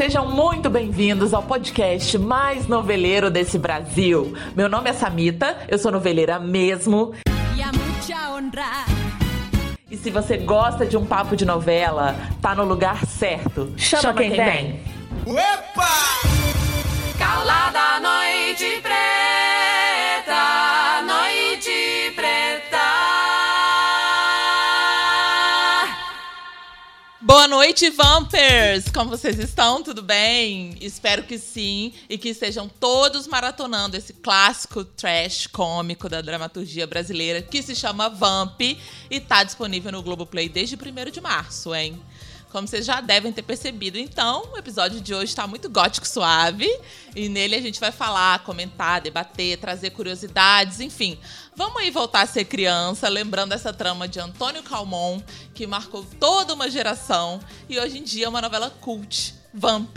Sejam muito bem-vindos ao podcast mais noveleiro desse Brasil. Meu nome é Samita, eu sou noveleira mesmo. E se você gosta de um papo de novela, tá no lugar certo. Chama, Chama quem, quem vem. vem. Opa! Calada noite preta, Boa noite, Vampers! Como vocês estão? Tudo bem? Espero que sim e que estejam todos maratonando esse clássico trash cômico da dramaturgia brasileira que se chama Vamp e está disponível no Globoplay desde 1 de março, hein? Como vocês já devem ter percebido, então, o episódio de hoje está muito gótico suave. E nele a gente vai falar, comentar, debater, trazer curiosidades, enfim. Vamos aí voltar a ser criança, lembrando essa trama de Antônio Calmon, que marcou toda uma geração e hoje em dia é uma novela cult, Vamp.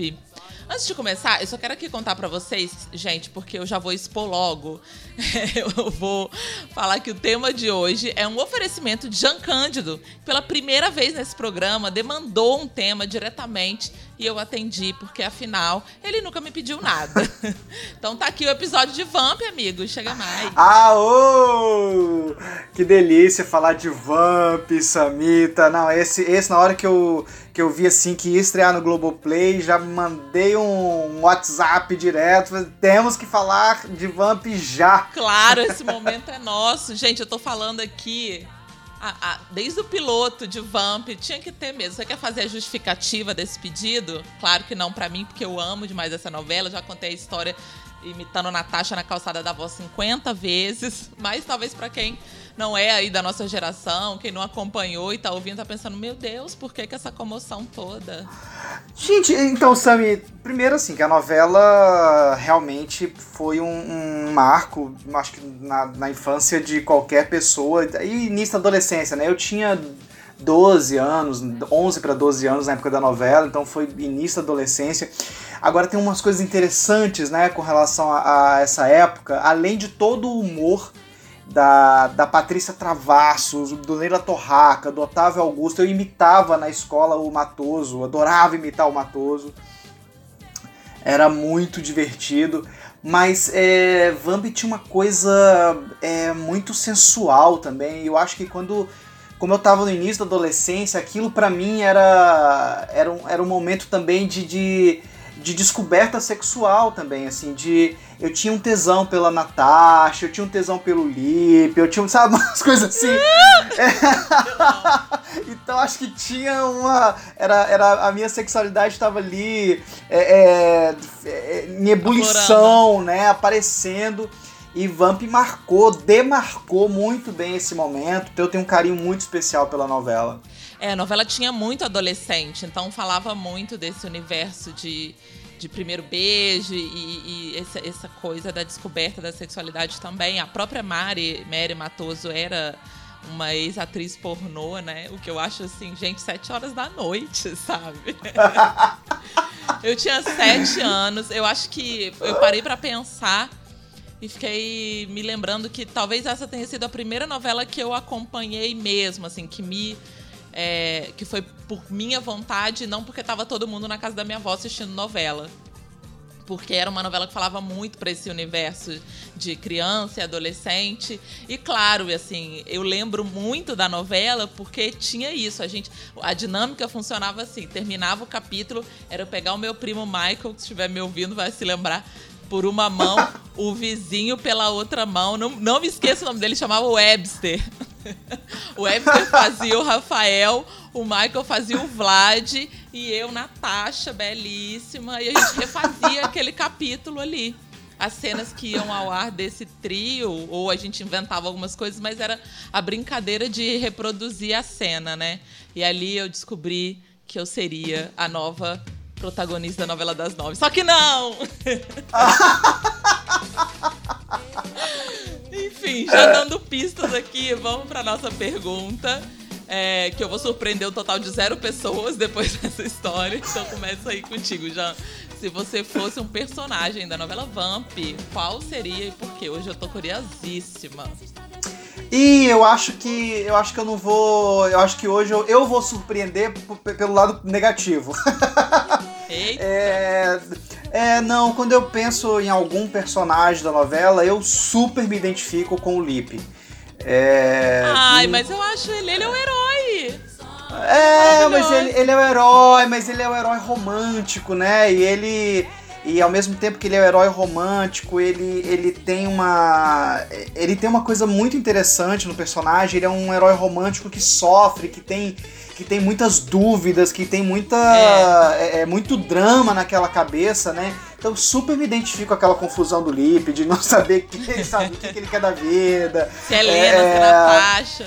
Antes de começar, eu só quero aqui contar para vocês, gente, porque eu já vou expor logo. eu vou falar que o tema de hoje é um oferecimento de Jean Cândido. Pela primeira vez nesse programa, demandou um tema diretamente e eu atendi, porque afinal, ele nunca me pediu nada. então tá aqui o episódio de Vamp, amigo. Chega mais. Ah, ô! Que delícia falar de Vamp, Samita. Não, esse, esse na hora que eu, que eu vi assim que ia estrear no Globoplay, já mandei um WhatsApp direto. Temos que falar de Vamp já. Claro, esse momento é nosso. Gente, eu tô falando aqui a, a, desde o piloto de Vamp, tinha que ter mesmo. Você quer fazer a justificativa desse pedido? Claro que não para mim, porque eu amo demais essa novela. Já contei a história imitando Natasha na calçada da voz 50 vezes, mas talvez para quem não é aí da nossa geração, quem não acompanhou e tá ouvindo, tá pensando, meu Deus, por que, que essa comoção toda? Gente, então, Sami, primeiro assim, que a novela realmente foi um, um marco, acho que na, na, infância de qualquer pessoa, e início da adolescência, né? Eu tinha 12 anos, 11 para 12 anos na época da novela, então foi início da adolescência. Agora tem umas coisas interessantes, né, com relação a, a essa época, além de todo o humor da, da Patrícia Travassos, do Neila Torraca, do Otávio Augusto. Eu imitava na escola o Matoso, adorava imitar o Matoso. Era muito divertido. Mas é, Vamp tinha uma coisa é, muito sensual também. Eu acho que quando. Como eu estava no início da adolescência, aquilo para mim era, era, um, era um momento também de, de de descoberta sexual também, assim, de eu tinha um tesão pela Natasha, eu tinha um tesão pelo Lip, eu tinha, sabe, umas coisas assim. é. então acho que tinha uma. Era, era, a minha sexualidade estava ali é, é, é, em ebulição, né? Aparecendo. E Vamp marcou, demarcou muito bem esse momento. Então eu tenho um carinho muito especial pela novela. É, a novela tinha muito adolescente, então falava muito desse universo de, de primeiro beijo e, e essa, essa, coisa da descoberta da sexualidade também. A própria Mari, Mary Matoso era uma ex-atriz pornô, né? O que eu acho assim, gente, sete horas da noite, sabe? eu tinha sete anos, eu acho que eu parei para pensar e fiquei me lembrando que talvez essa tenha sido a primeira novela que eu acompanhei mesmo, assim, que me é, que foi por minha vontade, não porque tava todo mundo na casa da minha avó assistindo novela. Porque era uma novela que falava muito para esse universo de criança e adolescente. E claro, assim, eu lembro muito da novela porque tinha isso. A gente, a dinâmica funcionava assim: terminava o capítulo, era eu pegar o meu primo Michael, que estiver me ouvindo, vai se lembrar por uma mão, o vizinho pela outra mão. Não, não me esqueça o nome dele, chamava Webster. o Webster fazia o Rafael, o Michael fazia o Vlad e eu, Natasha, belíssima. E a gente refazia aquele capítulo ali. As cenas que iam ao ar desse trio, ou a gente inventava algumas coisas, mas era a brincadeira de reproduzir a cena, né? E ali eu descobri que eu seria a nova protagonista da novela das nove. Só que não! Enfim, já dando pistas aqui, vamos para nossa pergunta. É, que eu vou surpreender o total de zero pessoas depois dessa história. Então começa aí contigo, Jean. Se você fosse um personagem da novela Vamp, qual seria e por quê? Hoje eu tô curiosíssima. E eu acho que eu acho que eu não vou. Eu acho que hoje eu, eu vou surpreender pelo lado negativo. É, é, não, quando eu penso em algum personagem da novela, eu super me identifico com o Lipe. É, Ai, mas eu acho ele, ele é um herói. É, mas ele, ele é o um herói, mas ele é o um herói romântico, né? E ele e ao mesmo tempo que ele é um herói romântico, ele, ele tem uma ele tem uma coisa muito interessante no personagem, ele é um herói romântico que sofre, que tem que tem muitas dúvidas, que tem muita é. É, é muito drama naquela cabeça, né? Então super me identifico com aquela confusão do Lip, de não saber que ele sabe o que, que ele quer da vida. Se é Lena, é, se é Natasha.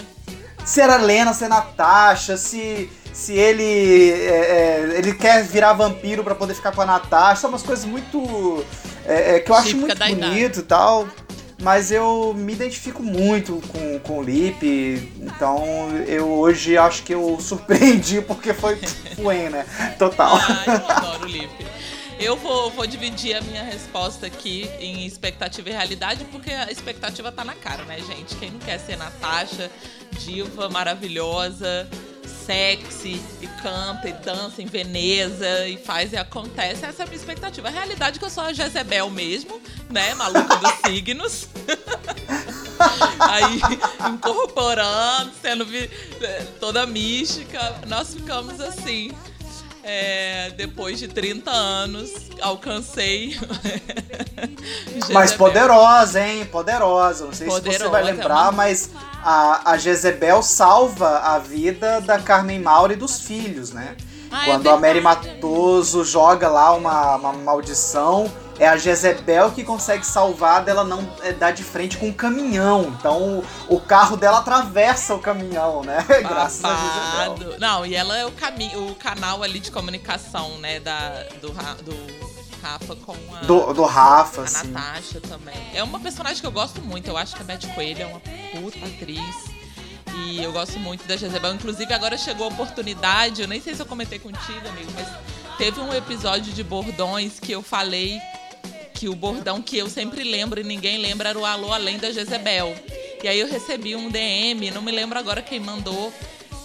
Se era Lena, se é Natasha, se se ele é, é, ele quer virar vampiro para poder ficar com a Natasha, são umas coisas muito é, é que eu acho muito bonito e tal. Mas eu me identifico muito com, com o Lip, então eu hoje acho que eu surpreendi porque foi Fuen, né? Total. Ah, eu adoro o Lip. Eu vou, vou dividir a minha resposta aqui em expectativa e realidade, porque a expectativa tá na cara, né, gente? Quem não quer ser Natasha, diva maravilhosa, sexy e canta e dança em Veneza e faz e acontece. Essa é a minha expectativa. A realidade é que eu sou a Jezebel mesmo, né? Maluca dos signos. Aí, incorporando, sendo toda mística, nós ficamos assim. É, depois de 30 anos, alcancei. mas poderosa, hein? Poderosa. Não sei poderosa, se você vai é lembrar, é uma... mas a, a Jezebel salva a vida da Carmen Maura e dos filhos, né? Ah, é Quando é a Mary Matoso joga lá uma, uma maldição, é a Jezebel que consegue salvar dela não é, dar de frente com um caminhão. Então o carro dela atravessa o caminhão, né? Graças a Jezebel. Não, e ela é o, caminho, o canal ali de comunicação, né? Da, do, do Rafa com a. Do, do Rafa, a sim. Natasha também. É uma personagem que eu gosto muito. Eu acho que a Beth Coelho é uma puta atriz. E eu gosto muito da Jezebel. Inclusive, agora chegou a oportunidade. Eu nem sei se eu comentei contigo, amigo, mas teve um episódio de bordões que eu falei que o bordão que eu sempre lembro e ninguém lembra era o Alô Além da Jezebel. E aí eu recebi um DM, não me lembro agora quem mandou,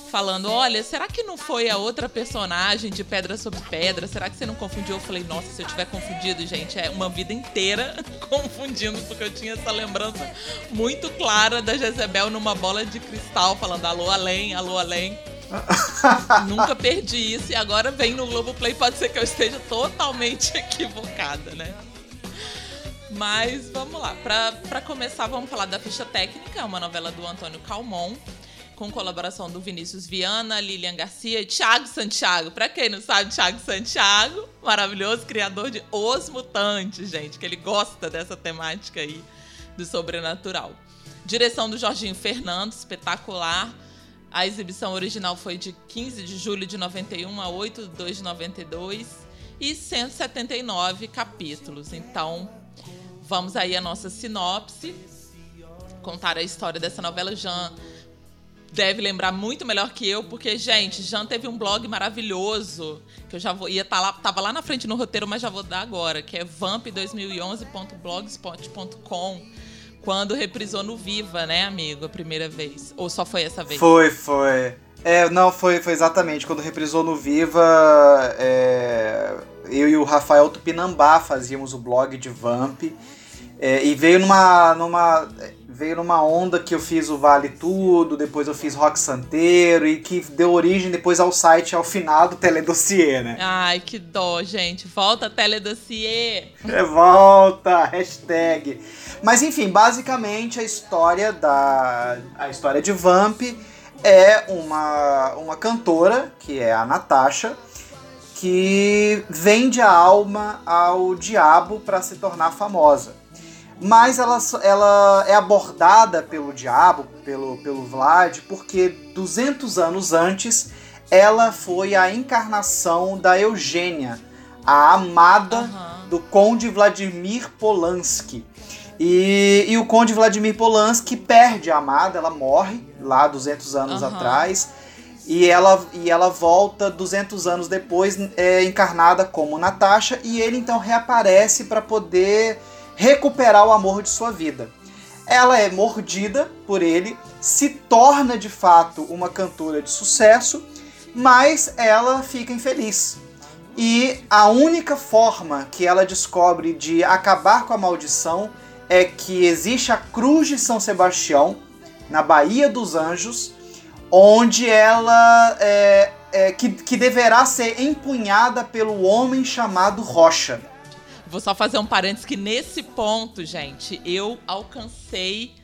falando: Olha, será que não foi a outra personagem de Pedra sobre Pedra? Será que você não confundiu? Eu falei: Nossa, se eu tiver confundido, gente, é uma vida inteira confundindo, porque eu tinha essa lembrança muito clara da Jezebel numa bola de cristal, falando: Alô, além, alô, além. Nunca perdi isso e agora vem no Globoplay. Pode ser que eu esteja totalmente equivocada, né? Mas vamos lá. Para começar, vamos falar da ficha técnica, é uma novela do Antônio Calmon com colaboração do Vinícius Viana, Lilian Garcia e Thiago Santiago. Para quem não sabe, Thiago Santiago, maravilhoso criador de Os Mutantes, gente, que ele gosta dessa temática aí do sobrenatural. Direção do Jorginho Fernando, espetacular. A exibição original foi de 15 de julho de 91 a 8 de 2 de 92 e 179 capítulos. Então, vamos aí a nossa sinopse, contar a história dessa novela. Jean deve lembrar muito melhor que eu, porque, gente, Jean teve um blog maravilhoso, que eu já vou, ia tá lá, tava lá na frente no roteiro, mas já vou dar agora, que é vamp2011.blogspot.com, quando reprisou no Viva, né, amigo, a primeira vez. Ou só foi essa vez? Foi, foi. É, não, foi, foi exatamente. Quando reprisou no Viva, é, eu e o Rafael Tupinambá fazíamos o blog de Vamp. É, e veio numa, numa veio numa onda que eu fiz o Vale Tudo, depois eu fiz Rock Santeiro e que deu origem depois ao site ao final do Teledossier, né? Ai, que dó, gente. Volta Teledossier. É, volta, hashtag. Mas enfim, basicamente a história da a história de Vamp é uma uma cantora, que é a Natasha, que vende a alma ao diabo para se tornar famosa mas ela, ela é abordada pelo diabo, pelo, pelo Vlad, porque 200 anos antes ela foi a encarnação da Eugênia, a amada uhum. do Conde Vladimir Polanski. E, e, o Conde Vladimir Polanski perde a amada, ela morre lá 200 anos uhum. atrás. E ela, e ela volta 200 anos depois, é, encarnada como Natasha, e ele então reaparece para poder recuperar o amor de sua vida. Ela é mordida por ele, se torna de fato uma cantora de sucesso, mas ela fica infeliz. E a única forma que ela descobre de acabar com a maldição é que existe a Cruz de São Sebastião, na Baía dos Anjos, onde ela é, é, que, que deverá ser empunhada pelo homem chamado Rocha. Vou só fazer um parênteses que nesse ponto, gente, eu alcancei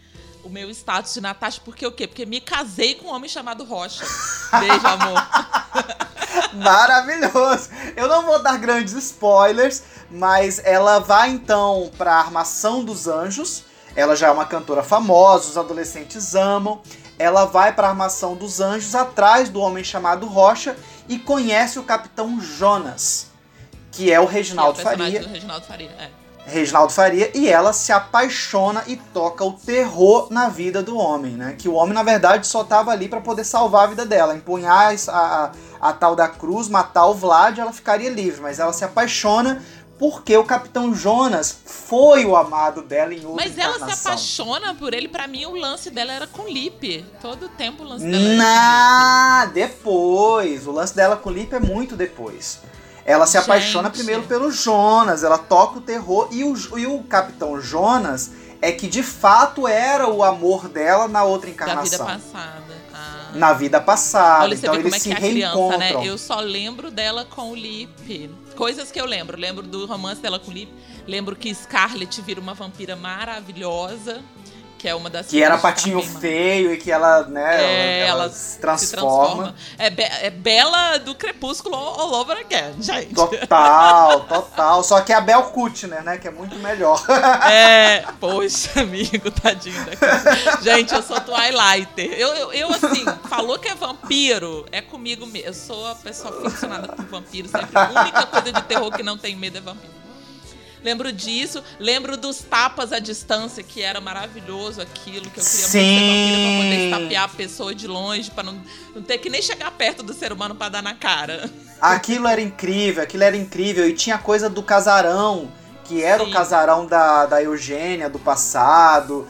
o meu status de Natasha, porque o quê? Porque me casei com um homem chamado Rocha. Beijo, amor. Maravilhoso! Eu não vou dar grandes spoilers, mas ela vai então para a Armação dos Anjos. Ela já é uma cantora famosa, os adolescentes amam. Ela vai para a Armação dos Anjos atrás do homem chamado Rocha e conhece o Capitão Jonas, que é o Reginaldo é o Faria. Do Reginaldo Faria, é. Reginaldo Faria, e ela se apaixona e toca o terror na vida do homem, né? Que o homem, na verdade, só tava ali para poder salvar a vida dela, empunhar a, a, a, tal da cruz, matar o Vlad, ela ficaria livre, mas ela se apaixona porque o Capitão Jonas foi o amado dela em outra Mas ela se apaixona por ele, para mim o lance dela era com Lipe. Todo o tempo o lance dela Na... depois. O lance dela com Lipe é muito depois. Ela se Gente. apaixona primeiro pelo Jonas, ela toca o terror e o, e o Capitão Jonas é que de fato era o amor dela na outra encarnação. Da vida passada. Ah. Na vida passada. Olha, então eles é se é reencontram. Criança, né? Eu só lembro dela com o Lip. Coisas que eu lembro. Lembro do romance dela com o Lip. Lembro que Scarlett vira uma vampira maravilhosa que é uma das que era patinho feio e que ela né é, ela, ela, se, transforma. se, transforma. É, be é Bela do Crepúsculo all over again gente. Total total. Só que é a Bel Kutner né que é muito melhor. É poxa amigo tadinho gente eu sou Twilighter. Eu, eu, eu, assim falou que é vampiro é comigo mesmo eu sou a pessoa ficcionada por vampiro sempre. A única coisa de terror que não tem medo é vampiro Lembro disso, lembro dos tapas à distância, que era maravilhoso aquilo, que eu queria Sim. muito pra poder estapear a pessoa de longe, para não, não ter que nem chegar perto do ser humano para dar na cara. Aquilo era incrível, aquilo era incrível. E tinha coisa do casarão, que era Sim. o casarão da, da Eugênia do passado.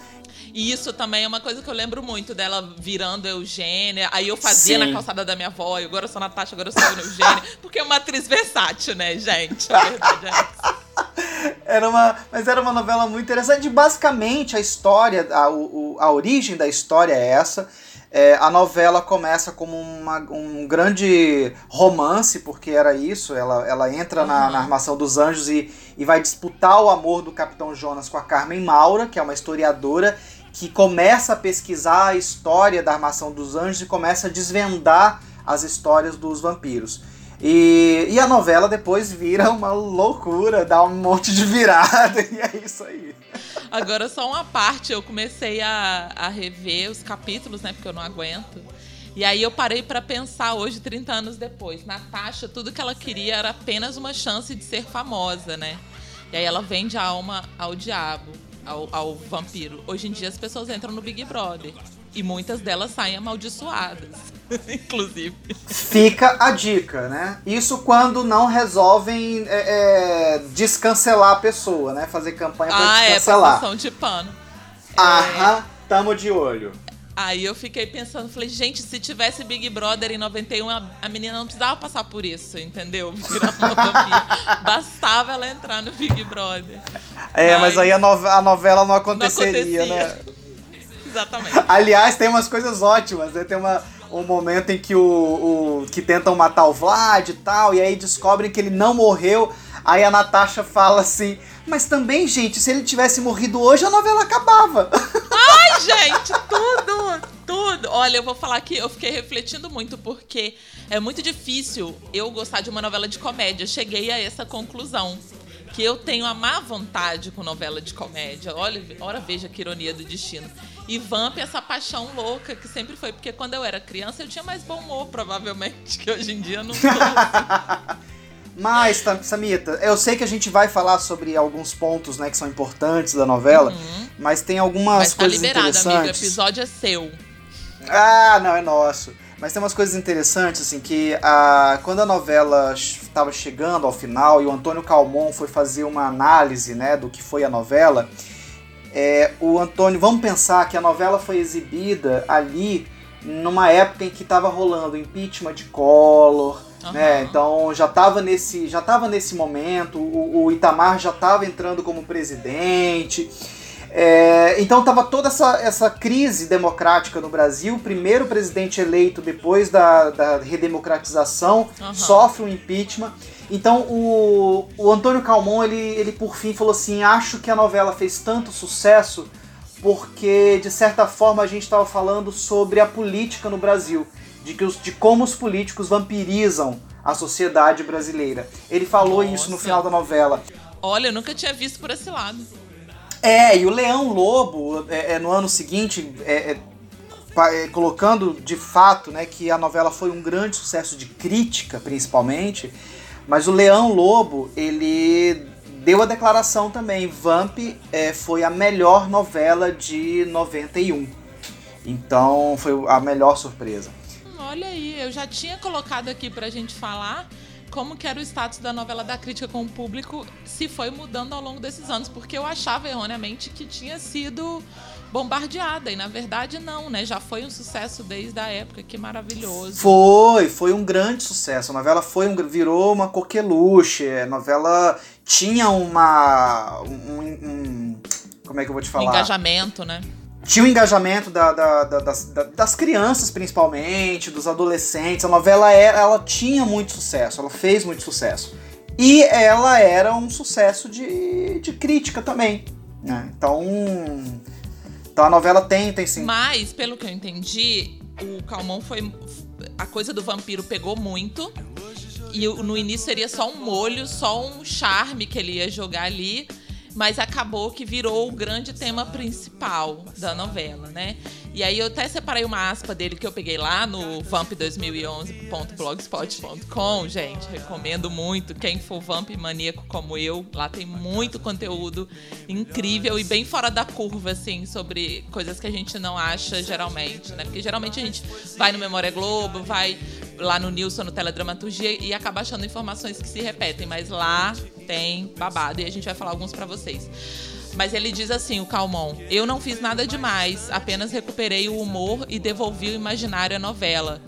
E isso também é uma coisa que eu lembro muito dela virando Eugênia. Aí eu fazia Sim. na calçada da minha avó, agora eu sou Natasha, agora eu sou Eugênia. porque é uma atriz versátil, né, gente? A verdade é essa. Era uma, mas era uma novela muito interessante. Basicamente, a história, a, o, a origem da história é essa. É, a novela começa como uma, um grande romance, porque era isso. Ela, ela entra uhum. na, na, Armação dos Anjos e, e vai disputar o amor do Capitão Jonas com a Carmen Maura, que é uma historiadora que começa a pesquisar a história da Armação dos Anjos e começa a desvendar as histórias dos vampiros. E, e a novela depois vira uma loucura, dá um monte de virada, e é isso aí. Agora, só uma parte, eu comecei a, a rever os capítulos, né? Porque eu não aguento. E aí eu parei para pensar hoje, 30 anos depois. Natasha, tudo que ela queria era apenas uma chance de ser famosa, né? E aí ela vende a alma ao diabo, ao, ao vampiro. Hoje em dia as pessoas entram no Big Brother. E muitas delas saem amaldiçoadas, inclusive. Fica a dica, né? Isso quando não resolvem é, é, descancelar a pessoa, né? Fazer campanha pra ah, descancelar. Ah, é, de pano. Aham, é... tamo de olho. Aí eu fiquei pensando, falei, gente, se tivesse Big Brother em 91, a, a menina não precisava passar por isso, entendeu? Bastava ela entrar no Big Brother. É, mas, mas aí a, no, a novela não aconteceria, não acontecia. né? Exatamente. Aliás, tem umas coisas ótimas, né? Tem uma, um momento em que o, o que tentam matar o Vlad e tal, e aí descobrem que ele não morreu. Aí a Natasha fala assim: Mas também, gente, se ele tivesse morrido hoje, a novela acabava. Ai, gente, tudo, tudo. Olha, eu vou falar que eu fiquei refletindo muito, porque é muito difícil eu gostar de uma novela de comédia. Cheguei a essa conclusão que eu tenho a má vontade com novela de comédia. Olha, ora veja que ironia do destino. E Vamp, essa paixão louca que sempre foi, porque quando eu era criança eu tinha mais bom humor, provavelmente, que hoje em dia não tô. Assim. Mas, Samita, eu sei que a gente vai falar sobre alguns pontos, né, que são importantes da novela, uhum. mas tem algumas mas tá coisas liberado, interessantes. Amigo, o episódio é seu. Ah, não, é nosso. Mas tem umas coisas interessantes, assim, que a, quando a novela estava chegando ao final e o Antônio Calmon foi fazer uma análise, né, do que foi a novela, é, o Antônio, vamos pensar que a novela foi exibida ali numa época em que estava rolando impeachment de Collor, Uhum. Né? Então já estava nesse, já tava nesse momento, o, o Itamar já estava entrando como presidente. É, então estava toda essa, essa crise democrática no Brasil. O primeiro presidente eleito depois da, da redemocratização uhum. sofre um impeachment. Então o, o Antônio Calmon, ele, ele por fim falou assim: acho que a novela fez tanto sucesso porque de certa forma a gente estava falando sobre a política no Brasil, de, que os, de como os políticos vampirizam a sociedade brasileira. Ele falou Nossa. isso no final da novela. Olha, eu nunca tinha visto por esse lado. É, e o Leão Lobo, é, é no ano seguinte, é, é, é, colocando de fato né, que a novela foi um grande sucesso de crítica, principalmente, mas o Leão Lobo, ele deu a declaração também, Vamp é, foi a melhor novela de 91. Então foi a melhor surpresa. Olha aí, eu já tinha colocado aqui pra gente falar como que era o status da novela da crítica com o público se foi mudando ao longo desses anos, porque eu achava erroneamente que tinha sido bombardeada e na verdade não, né? Já foi um sucesso desde a época, que maravilhoso. Foi, foi um grande sucesso. A novela foi um, virou uma coqueluche. A novela tinha uma um, um, como é que eu vou te falar? Um engajamento, né? tinha o engajamento da, da, da, das, das, crianças, principalmente, dos adolescentes. A novela era, ela tinha muito sucesso, ela fez muito sucesso. E ela era um sucesso de, de crítica também. Né? Então, então a novela tem, tem sim. Mas, pelo que eu entendi, o Calmon foi. A coisa do vampiro pegou muito. E no início seria só um molho, só um charme que ele ia jogar ali mas acabou que virou o grande tema principal da novela, né? E aí eu até separei uma aspa dele que eu peguei lá no vamp2011.blogspot.com, gente, recomendo muito quem for vamp maníaco como eu, lá tem muito conteúdo incrível e bem fora da curva assim sobre coisas que a gente não acha geralmente, né? Porque geralmente a gente vai no Memória Globo, vai lá no Nilson, no Teledramaturgia e acaba achando informações que se repetem, mas lá tem babado e a gente vai falar alguns para vocês. Mas ele diz assim, o Calmon: Eu não fiz nada demais, apenas recuperei o humor e devolvi o imaginário à novela.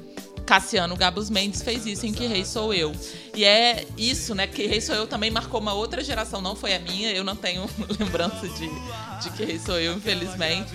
Cassiano Gabos Mendes fez isso em Que Rei Sou Eu. E é isso, né? Que Rei Sou Eu também marcou uma outra geração, não foi a minha. Eu não tenho lembrança de, de Que Rei Sou Eu, infelizmente.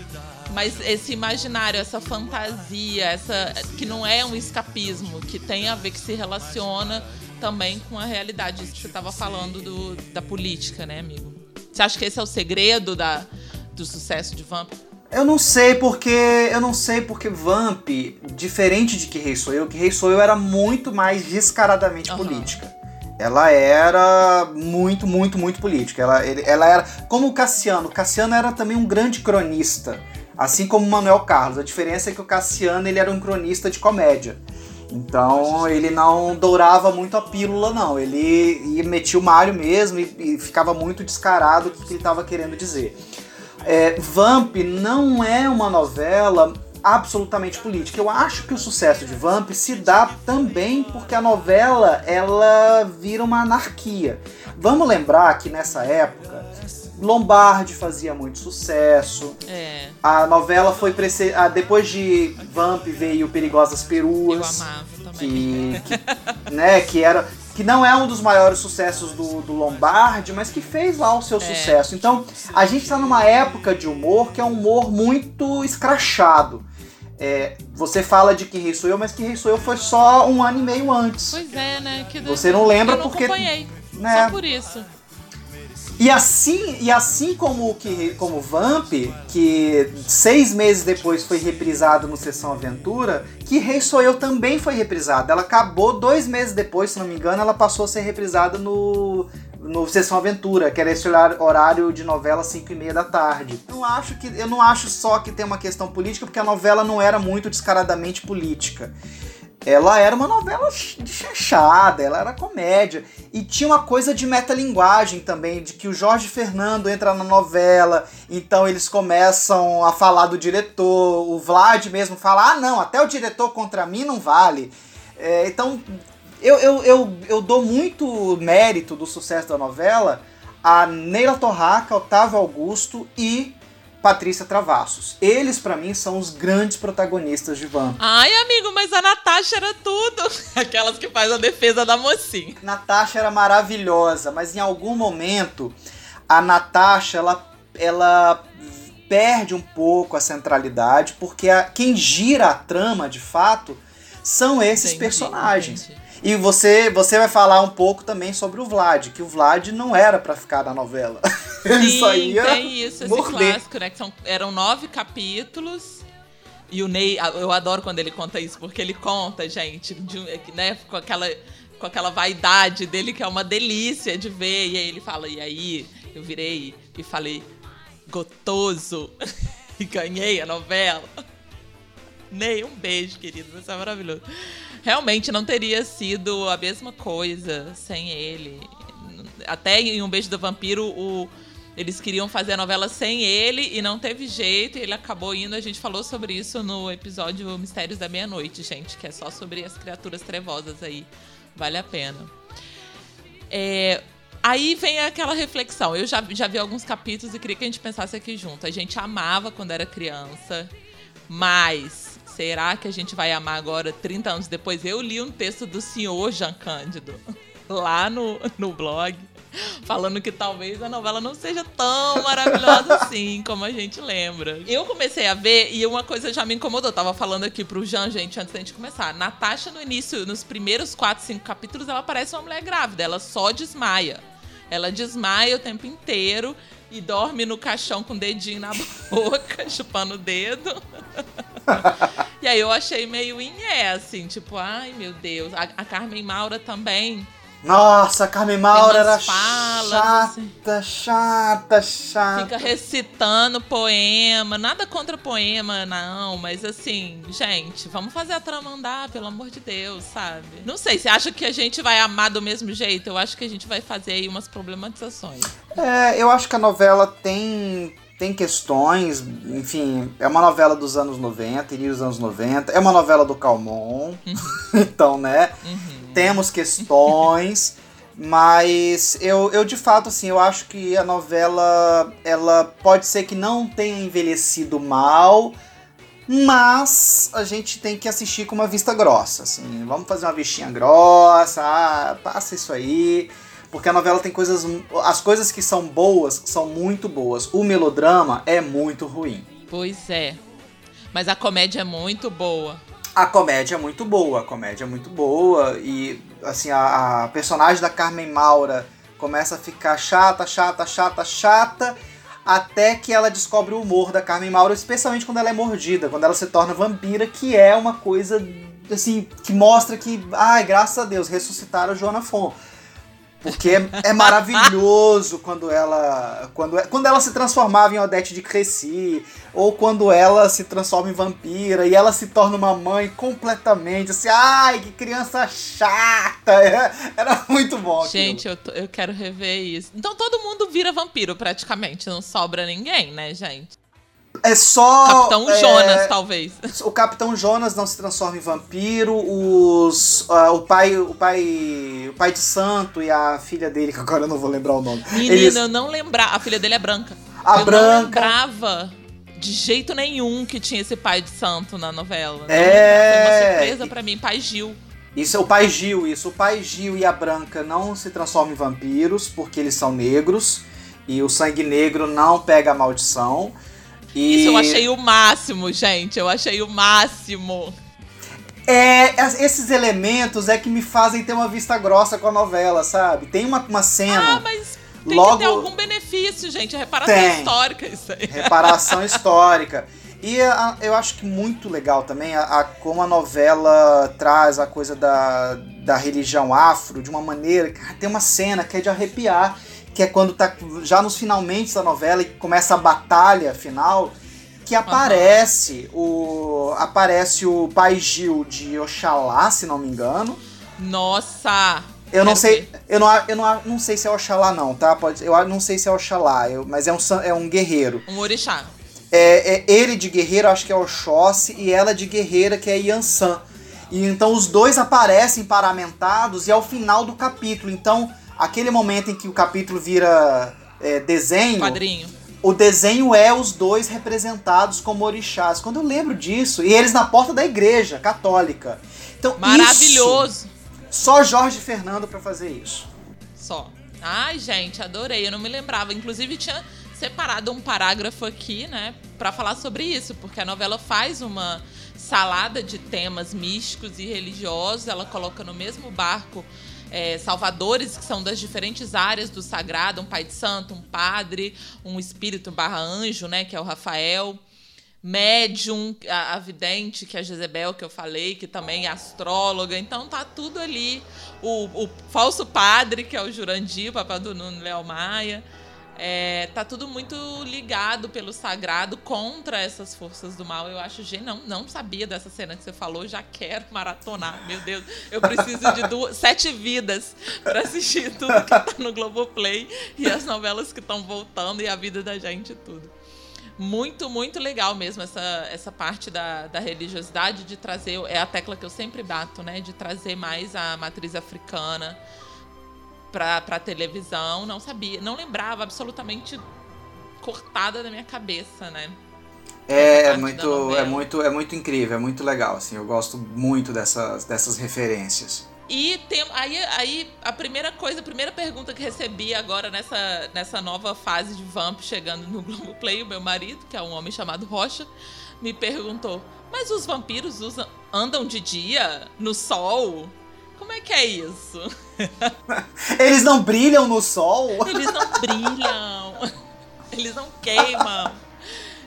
Mas esse imaginário, essa fantasia, essa que não é um escapismo, que tem a ver, que se relaciona também com a realidade, isso que você estava falando do, da política, né, amigo? Você acha que esse é o segredo da, do sucesso de Vamp? Eu não sei porque. Eu não sei porque Vamp, diferente de Que Rei Sou Eu, Que Rei Sou Eu era muito mais descaradamente uhum. política. Ela era muito, muito, muito política. Ela, ele, ela era. Como o Cassiano. O Cassiano era também um grande cronista. Assim como o Manuel Carlos. A diferença é que o Cassiano ele era um cronista de comédia. Então ele não dourava muito a pílula, não. Ele ia, metia o Mario mesmo e, e ficava muito descarado o que, que ele estava querendo dizer. É, Vamp não é uma novela absolutamente política. Eu acho que o sucesso de Vamp se dá também porque a novela ela vira uma anarquia. Vamos lembrar que nessa época Lombardi fazia muito sucesso. É. A novela foi ah, depois de Vamp veio Perigosas Peruas. Eu amava. Que, que, né, que era que não é um dos maiores sucessos do, do Lombardi, mas que fez lá o seu é. sucesso. Então, a gente está numa época de humor que é um humor muito escrachado. É, você fala de Que Rei Sou Eu, mas Que Rei Sou Eu foi só um ano e meio antes. Pois é, né? Que você não lembra eu não porque. Acompanhei. Né? Só por isso. E assim, e assim como que como Vamp, que seis meses depois foi reprisado no Sessão Aventura, que Rei Sou Eu também foi reprisada. Ela acabou dois meses depois, se não me engano, ela passou a ser reprisada no, no Sessão Aventura, que era esse horário de novela 5 e meia da tarde. Eu acho que eu não acho só que tem uma questão política, porque a novela não era muito descaradamente política ela era uma novela chanchada, ela era comédia. E tinha uma coisa de metalinguagem também, de que o Jorge Fernando entra na novela, então eles começam a falar do diretor, o Vlad mesmo fala, ah não, até o diretor contra mim não vale. É, então, eu, eu, eu, eu dou muito mérito do sucesso da novela a Neila Torraca, Otávio Augusto e Patrícia Travassos. Eles, para mim, são os grandes protagonistas de Vamp. Ai, amigo, mas a Natasha era tudo. Aquelas que faz a defesa da mocinha. Natasha era maravilhosa, mas em algum momento a Natasha ela, ela perde um pouco a centralidade, porque a, quem gira a trama, de fato, são esses entendi, personagens. Entendi. E você, você vai falar um pouco também sobre o Vlad, que o Vlad não era para ficar na novela. Ele Sim, só ia tem isso, esse morder. clássico, né? Que são, eram nove capítulos. E o Ney, eu adoro quando ele conta isso, porque ele conta, gente, de, né, com aquela, com aquela vaidade dele que é uma delícia de ver. E aí ele fala, e aí eu virei e falei, gotoso, e ganhei a novela. Ney, um beijo, querido, você é maravilhoso realmente não teria sido a mesma coisa sem ele. Até em Um Beijo do Vampiro, o, eles queriam fazer a novela sem ele e não teve jeito, e ele acabou indo. A gente falou sobre isso no episódio Mistérios da Meia-Noite, gente, que é só sobre as criaturas trevosas aí. Vale a pena. É, aí vem aquela reflexão. Eu já, já vi alguns capítulos e queria que a gente pensasse aqui junto. A gente amava quando era criança, mas Será que a gente vai amar agora, 30 anos depois? Eu li um texto do senhor Jean Cândido lá no, no blog, falando que talvez a novela não seja tão maravilhosa assim como a gente lembra. Eu comecei a ver e uma coisa já me incomodou. Eu tava falando aqui pro Jean, gente, antes da gente começar. Natasha, no início, nos primeiros 4, 5 capítulos, ela parece uma mulher grávida. Ela só desmaia. Ela desmaia o tempo inteiro e dorme no caixão com o dedinho na boca, chupando o dedo. e aí eu achei meio inhé, assim, tipo, ai meu Deus. A, a Carmen Maura também. Nossa, a Carmen Maura era falas, chata, assim. chata, chata. Fica recitando poema. Nada contra poema, não. Mas assim, gente, vamos fazer a trama andar, pelo amor de Deus, sabe? Não sei, você acha que a gente vai amar do mesmo jeito? Eu acho que a gente vai fazer aí umas problematizações. É, eu acho que a novela tem tem questões, enfim, é uma novela dos anos 90, início dos anos 90, é uma novela do Calmon, uhum. então, né, uhum. temos questões, mas eu, eu de fato, assim, eu acho que a novela, ela pode ser que não tenha envelhecido mal, mas a gente tem que assistir com uma vista grossa, assim, vamos fazer uma vistinha grossa, ah, passa isso aí, porque a novela tem coisas. As coisas que são boas são muito boas. O melodrama é muito ruim. Pois é. Mas a comédia é muito boa. A comédia é muito boa, a comédia é muito boa. E, assim, a, a personagem da Carmen Maura começa a ficar chata, chata, chata, chata até que ela descobre o humor da Carmen Maura, especialmente quando ela é mordida, quando ela se torna vampira, que é uma coisa assim que mostra que, ai, graças a Deus, ressuscitaram Joana Fon. Porque é, é maravilhoso quando ela quando, quando ela se transformava em Odete de Cresci, ou quando ela se transforma em vampira e ela se torna uma mãe completamente assim, ai, que criança chata. Era, era muito bom. Gente, eu, eu quero rever isso. Então todo mundo vira vampiro praticamente, não sobra ninguém, né, gente? É só. Capitão é, Jonas, talvez. O Capitão Jonas não se transforma em vampiro. Os, uh, o pai, o pai, o pai de Santo e a filha dele, que agora eu não vou lembrar o nome. Menina, Eles... eu não lembrar. A filha dele é branca. A eu branca. não lembrava de jeito nenhum que tinha esse pai de santo na novela. É. Foi uma surpresa para mim, pai Gil. Isso é o pai Gil, isso. O pai Gil e a Branca não se transformam em vampiros porque eles são negros e o sangue negro não pega a maldição. E... Isso eu achei o máximo, gente. Eu achei o máximo. É, esses elementos é que me fazem ter uma vista grossa com a novela, sabe? Tem uma, uma cena. Ah, mas tem logo... que ter algum benefício, gente. É reparação tem. histórica isso aí. Reparação histórica. E a, eu acho que muito legal também a, a, como a novela traz a coisa da, da religião afro de uma maneira. Tem uma cena que é de arrepiar que é quando tá já nos finalmente da novela e começa a batalha final, que aparece uhum. o aparece o pai Gil de Oxalá, se não me engano. Nossa! Eu não sei, eu não, eu não, não sei se é Oxalá não, tá? Pode, eu não sei se é Oxalá, eu, mas é um, é um guerreiro. Um orixá. É, é, ele de guerreiro, acho que é Oxóssi, e ela de guerreira, que é Yansan. E então os dois aparecem paramentados e é o final do capítulo. Então aquele momento em que o capítulo vira é, desenho. Quadrinho. o desenho é os dois representados como orixás. Quando eu lembro disso, e eles na porta da igreja católica. Então, Maravilhoso. Isso, só Jorge Fernando para fazer isso. Só. Ai, gente, adorei. Eu não me lembrava. Inclusive, tinha separado um parágrafo aqui, né, para falar sobre isso, porque a novela faz uma salada de temas místicos e religiosos. Ela coloca no mesmo barco é, salvadores que são das diferentes áreas do sagrado, um pai de santo, um padre, um espírito barra anjo, né, que é o Rafael, médium, a, a vidente, que é a Jezebel, que eu falei, que também é astróloga, então tá tudo ali. O, o falso padre, que é o Jurandir, o papai do Nuno Léo Maia. É, tá tudo muito ligado pelo sagrado contra essas forças do mal. Eu acho genial. Não, não sabia dessa cena que você falou, já quero maratonar. Meu Deus, eu preciso de duas, sete vidas para assistir tudo que tá no Globoplay e as novelas que estão voltando e a vida da gente tudo. Muito, muito legal mesmo essa, essa parte da, da religiosidade, de trazer. É a tecla que eu sempre bato, né? De trazer mais a matriz africana pra, pra televisão, não sabia, não lembrava absolutamente cortada da minha cabeça, né? É, é muito, é muito, é muito incrível, é muito legal, assim, eu gosto muito dessas, dessas referências. E tem, aí, aí a primeira coisa, a primeira pergunta que recebi agora nessa, nessa nova fase de Vamp chegando no Globoplay, o meu marido, que é um homem chamado Rocha, me perguntou: Mas os vampiros usam, andam de dia no sol? Como é que é isso? Eles não brilham no sol? Eles não brilham. Eles não queimam.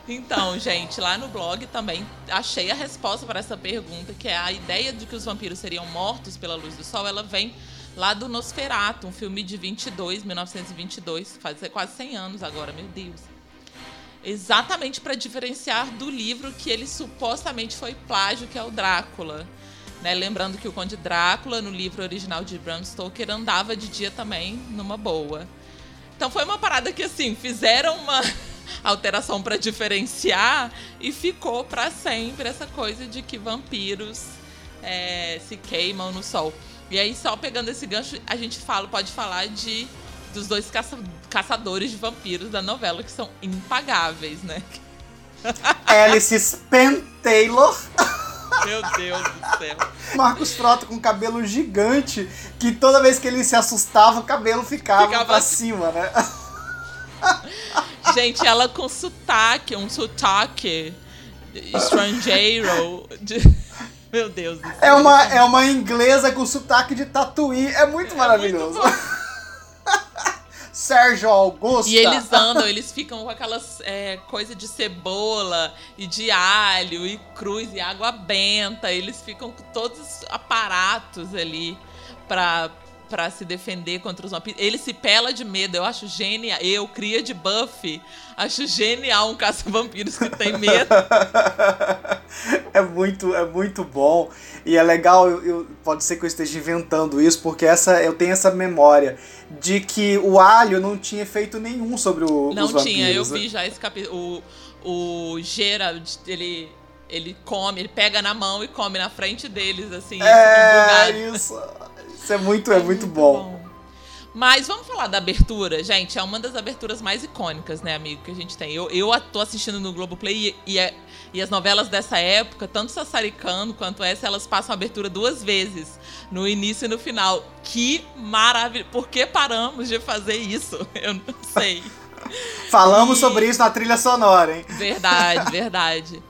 Então, gente, lá no blog também achei a resposta para essa pergunta, que é a ideia de que os vampiros seriam mortos pela luz do sol, ela vem lá do Nosferatu, um filme de 22, 1922, faz quase 100 anos agora, meu Deus. Exatamente para diferenciar do livro que ele supostamente foi plágio, que é o Drácula. Né? Lembrando que o Conde Drácula, no livro original de Bram Stoker, andava de dia também, numa boa. Então foi uma parada que, assim, fizeram uma alteração para diferenciar e ficou para sempre essa coisa de que vampiros é, se queimam no sol. E aí, só pegando esse gancho, a gente fala, pode falar de dos dois caça, caçadores de vampiros da novela, que são impagáveis, né? Alice Spen Taylor. Meu Deus do céu. Marcos Frota com cabelo gigante, que toda vez que ele se assustava, o cabelo ficava, ficava pra assim. cima, né? Gente, ela com sotaque, um sotaque estrangeiro. De... Meu Deus do céu. É uma, é uma inglesa com sotaque de tatuí. É muito é maravilhoso. Muito Sérgio Augusto. E eles andam, eles ficam com aquelas é, coisa de cebola e de alho e cruz e água benta. Eles ficam com todos os aparatos ali pra, pra se defender contra os vampiros. Ele se pela de medo. Eu acho genial. Eu, cria de Buffy, acho genial um caça-vampiros que tem medo. é muito, é muito bom. E é legal, eu, eu, pode ser que eu esteja inventando isso, porque essa eu tenho essa memória de que o alho não tinha efeito nenhum sobre o, não os vampiros. Não tinha, eu vi já esse capítulo. O, o Gerald, ele, ele come, ele pega na mão e come na frente deles, assim. É, isso. Isso é muito, é, é muito, muito bom. bom. Mas vamos falar da abertura, gente. É uma das aberturas mais icônicas, né, amigo, que a gente tem. Eu, eu tô assistindo no Globoplay e, e, é, e as novelas dessa época, tanto Sassaricano quanto essa, elas passam a abertura duas vezes. No início e no final. Que maravilha. Por que paramos de fazer isso? Eu não sei. Falamos e... sobre isso na trilha sonora, hein? Verdade, verdade.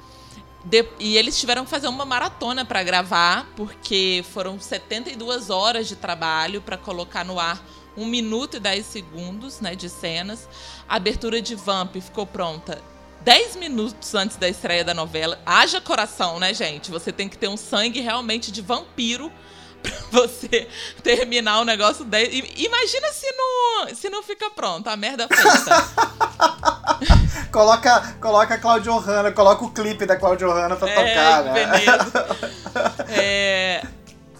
De, e eles tiveram que fazer uma maratona para gravar, porque foram 72 horas de trabalho para colocar no ar 1 minuto e 10 segundos né, de cenas. A abertura de Vamp ficou pronta 10 minutos antes da estreia da novela. Haja coração, né, gente? Você tem que ter um sangue realmente de vampiro pra você terminar o negócio 10. Imagina se não, se não fica pronto, a merda feita. coloca, coloca a Claudio Hanna, coloca o clipe da Claudio Hanna pra é, tocar, né? é,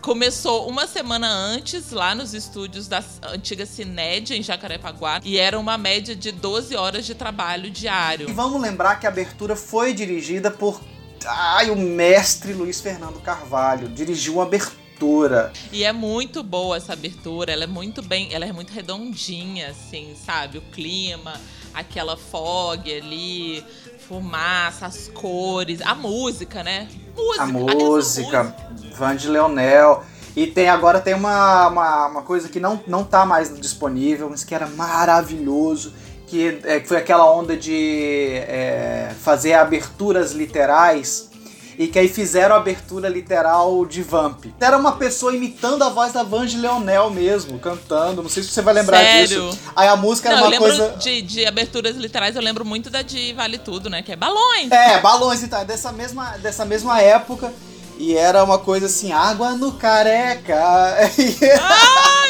Começou uma semana antes, lá nos estúdios da antiga Cinédia, em Jacarepaguá, e era uma média de 12 horas de trabalho diário. E vamos lembrar que a abertura foi dirigida por ai, o mestre Luiz Fernando Carvalho. Dirigiu abertura abertura. E é muito boa essa abertura, ela é muito bem, ela é muito redondinha, assim, sabe? O clima, aquela fog ali, fumaça, as cores, a música, né? Música, a música, Van de Leonel. E tem agora tem uma, uma, uma, coisa que não, não tá mais disponível, mas que era maravilhoso, que é, foi aquela onda de é, fazer aberturas literais e que aí fizeram a abertura literal de Vamp. Era uma pessoa imitando a voz da Vange Leonel mesmo, cantando. Não sei se você vai lembrar Sério? disso. Aí a música era Não, uma eu lembro coisa. De, de aberturas literais, eu lembro muito da de Vale Tudo, né? Que é balões. É, balões então, é dessa mesma, dessa mesma época. E era uma coisa assim, água no careca. Ai,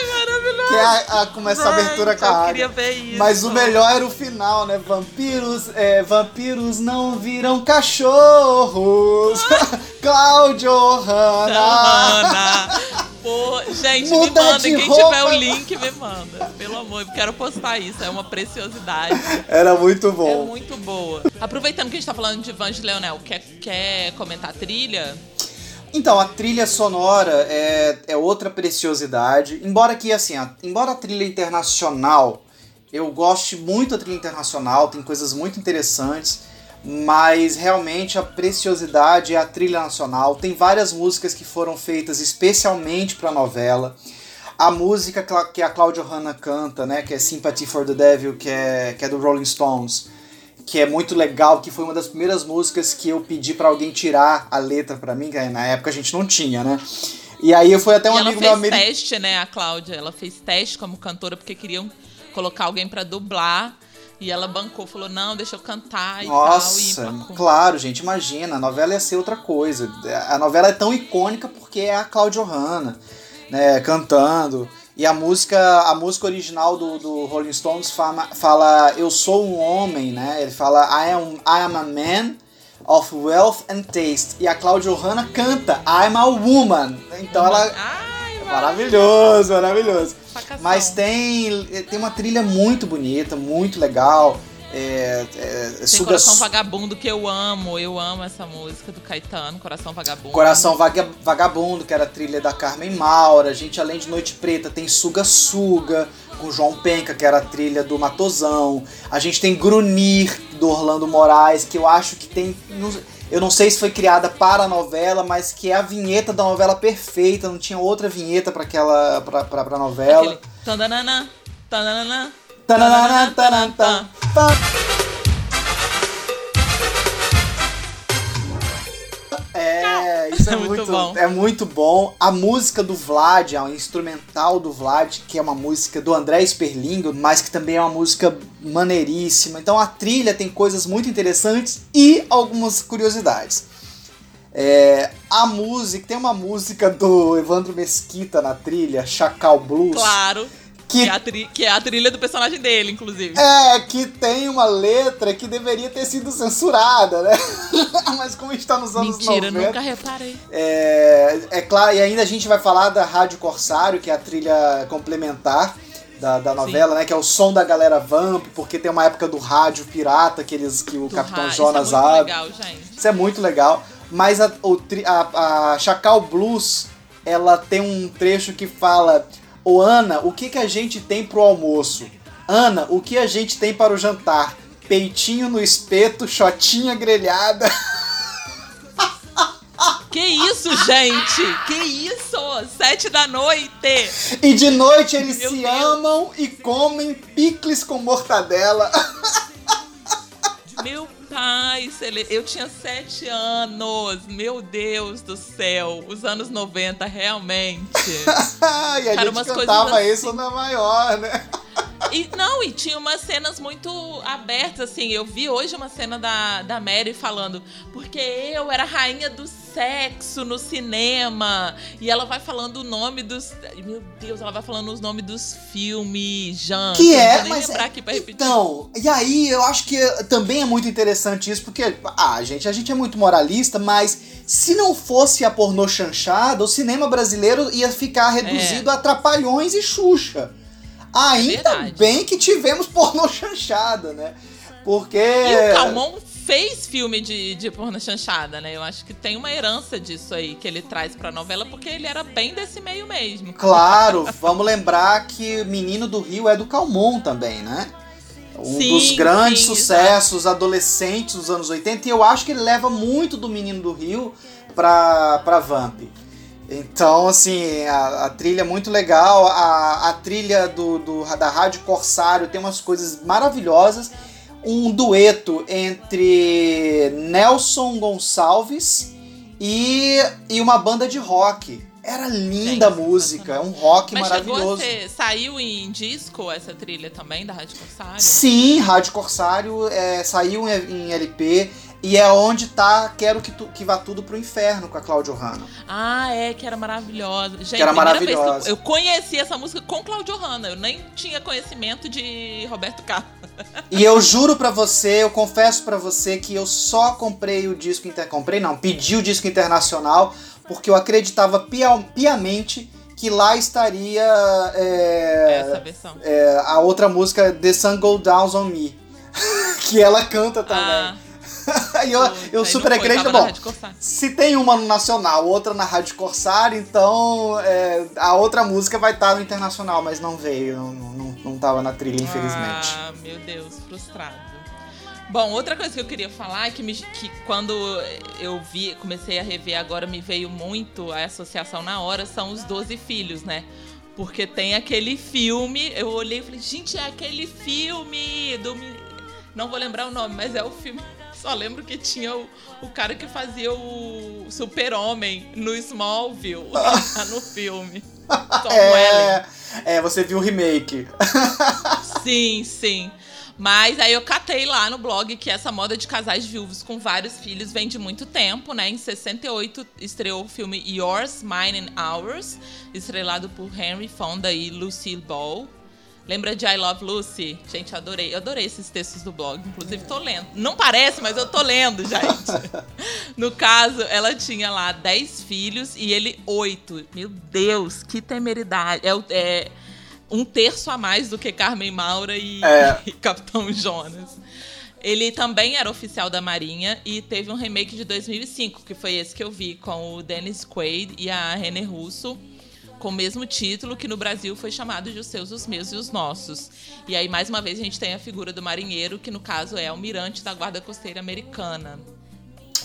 maravilhoso! Que é a, a, começa a abertura com a eu água. queria ver isso. Mas o melhor era o final, né? Vampiros, é, vampiros não viram cachorros. Cláudio Hanna. Pô, gente, Muda me manda. Quem roupa. tiver o link, me manda. Pelo amor, eu quero postar isso. É uma preciosidade. Era muito É bom. muito boa. Aproveitando que a gente tá falando de Vange Leonel, quer, quer comentar a trilha? Então, a trilha sonora é, é outra preciosidade. Embora que, assim, a, embora a trilha internacional, eu goste muito da trilha internacional, tem coisas muito interessantes, mas realmente a preciosidade é a trilha nacional. Tem várias músicas que foram feitas especialmente para a novela. A música que a Claudia Hanna canta, né, que é Sympathy for the Devil, que é, que é do Rolling Stones, que é muito legal, que foi uma das primeiras músicas que eu pedi para alguém tirar a letra para mim, que na época a gente não tinha, né? E aí foi até um e amigo ela meu fez americano. teste, né, a Cláudia? Ela fez teste como cantora porque queriam colocar alguém pra dublar. E ela bancou, falou, não, deixa eu cantar e Nossa, tal. Bancou. claro, gente, imagina, a novela ia ser outra coisa. A novela é tão icônica porque é a Claudio Hanna, né, cantando. E a música, a música original do, do Rolling Stones fala, fala Eu sou um homem, né? Ele fala I am, I am a man of wealth and taste. E a Claudio Hanna canta I'm a woman. Então ela. Ai, Maravilhoso, maravilhoso. sacação. Mas tem, tem uma trilha muito bonita, muito legal. É, é, Tem Coração Vagabundo que eu amo. Eu amo essa música do Caetano, Coração Vagabundo. Coração Vaga- Vagabundo, que era a trilha da Carmen Maura. A gente, além de Noite Preta, tem Suga Suga, com João Penca, que era a trilha do Matosão. A gente tem Grunir, do Orlando Moraes, que eu acho que tem. Eu não sei se foi criada para a novela, mas que é a vinheta da novela perfeita. Não tinha outra vinheta para aquela pra, pra novela. Aquele tandanana, tandanana, É, isso é, É muito muito, bom. é muito bom. A música do Vlad, a instrumental do Vlad, que é uma música do André Sperlingo, mas que também é uma música maneiríssima. Então a trilha tem coisas muito interessantes e algumas curiosidades. É, a música, tem uma música do Evandro Mesquita na trilha, Chacal Blues. claro. Que Que é, a tri- que é a trilha do personagem dele, inclusive. É, que tem uma letra que deveria ter sido censurada, né? Mas como a gente tá nos anos Mentira, 90. nunca reparei. É, é claro, e ainda a gente vai falar da Rádio Corsário, que é a trilha complementar da, da novela, né? Que é o som da galera Vamp, porque tem uma época do rádio pirata que, eles, que o Do Capitão Jonas Isso é muito abre. legal, gente. Isso é muito legal. Mas a, a, a Chacal Blues, ela tem um trecho que fala: Ô Ana, o que, que a gente tem pro almoço? Ana, o que a gente tem para o jantar? Peitinho no espeto, chotinha grelhada. Que isso, gente? Que isso? Sete da noite. E de noite eles Meu se Deus. amam e comem picles com mortadela. Meu pai, eu tinha sete anos. Meu Deus do céu. Os anos 90, realmente. e a Cara, gente cantava assim. isso na maior, né? E não, e tinha umas cenas muito abertas, assim. Eu vi hoje uma cena da, da Mary falando, porque eu era rainha do sexo no cinema. E ela vai falando o nome dos. Meu Deus, ela vai falando os nomes dos filmes, Jean. Que é, mas lembrar é- aqui pra repetir. Então, e aí eu acho que também é muito interessante isso, porque, ah, gente, a gente é muito moralista, mas se não fosse a pornô chanchada, o cinema brasileiro ia ficar reduzido a Trapalhões e Xuxa. Ainda É bem que tivemos pornô chanchada, né? Porque. E o Calmon fez filme de, de porno chanchada, né? Eu acho que tem uma herança disso aí que ele traz pra novela, porque ele era bem desse meio mesmo. Claro, vamos lembrar que Menino do Rio é do Calmon também, né? Um sim, dos grandes sim, sucessos exatamente. adolescentes dos anos 80, e eu acho que ele leva muito do Menino do Rio pra, pra Vamp. Então, assim, a, a, trilha é muito legal, a, a trilha do, do, da Rádio Corsário tem umas coisas maravilhosas. Um dueto entre Nelson Gonçalves e, e uma banda de rock. Era linda a música, é um rock Mas maravilhoso. Ser, saiu em disco essa trilha também da Rádio Corsário? Sim, Rádio Corsário é, saiu em, em LP. E é onde tá Quero que, tu, que Vá Tudo pro Inferno com a Claudio Hanna. Ah, é, que era maravilhosa. Gente, que era maravilhosa. eu, eu, conheci essa música com Claudio Hanna. Eu nem tinha conhecimento de Roberto Carlos. E eu juro para você, eu confesso para você que eu só comprei o disco inter... comprei não, pedi o disco internacional porque eu acreditava pia... piamente que lá estaria é. É, a outra música The Sun Go Down on Me, que ela canta também. Ah. e eu, eu super acredito. Bom, se tem uma no Nacional, outra na Rádio Corsário, então é, a outra música vai estar no Internacional, mas não veio, não, não, não tava na trilha, infelizmente. Ah, meu Deus, frustrado. Bom, outra coisa que eu queria falar é que, me, que quando eu vi, comecei a rever agora, me veio muito a associação na hora, são os Doze Filhos, né? Porque tem aquele filme, eu olhei e falei, gente, é aquele filme do. Não vou lembrar o nome, mas é o filme só lembro que tinha o, o cara que fazia o super-homem no Smallville, no filme. Tom é, é, você viu o remake. sim, sim. Mas aí eu catei lá no blog que essa moda de casais viúvos com vários filhos vem de muito tempo, né? Em 68 estreou o filme Yours, Mine and Ours, estrelado por Henry Fonda e Lucille Ball. Lembra de I Love Lucy? Gente, adorei. Eu adorei esses textos do blog. Inclusive, tô lendo. Não parece, mas eu tô lendo, gente. no caso, ela tinha lá 10 filhos e ele 8. Meu Deus, que temeridade. É, é um terço a mais do que Carmen Maura e, é. e Capitão Jonas. Ele também era oficial da Marinha e teve um remake de 2005, que foi esse que eu vi, com o Dennis Quaid e a René Russo com o mesmo título que no Brasil foi chamado de Os Seus, os Meus e os Nossos. E aí, mais uma vez, a gente tem a figura do marinheiro, que no caso é almirante da Guarda Costeira Americana.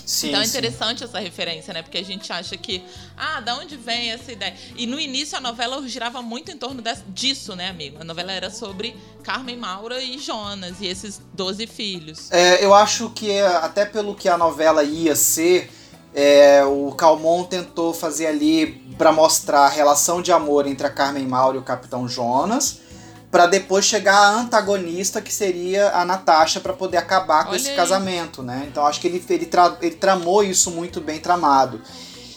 Sim, então é interessante sim. essa referência, né? Porque a gente acha que, ah, da onde vem essa ideia? E no início a novela girava muito em torno disso, né, amigo? A novela era sobre Carmen Maura e Jonas e esses 12 filhos. É, eu acho que até pelo que a novela ia ser, é, o Calmon tentou fazer ali para mostrar a relação de amor entre a Carmen Mauro e o Capitão Jonas, para depois chegar a antagonista que seria a Natasha para poder acabar com Olha esse aí. casamento, né? Então acho que ele, ele, tra, ele tramou isso muito bem tramado.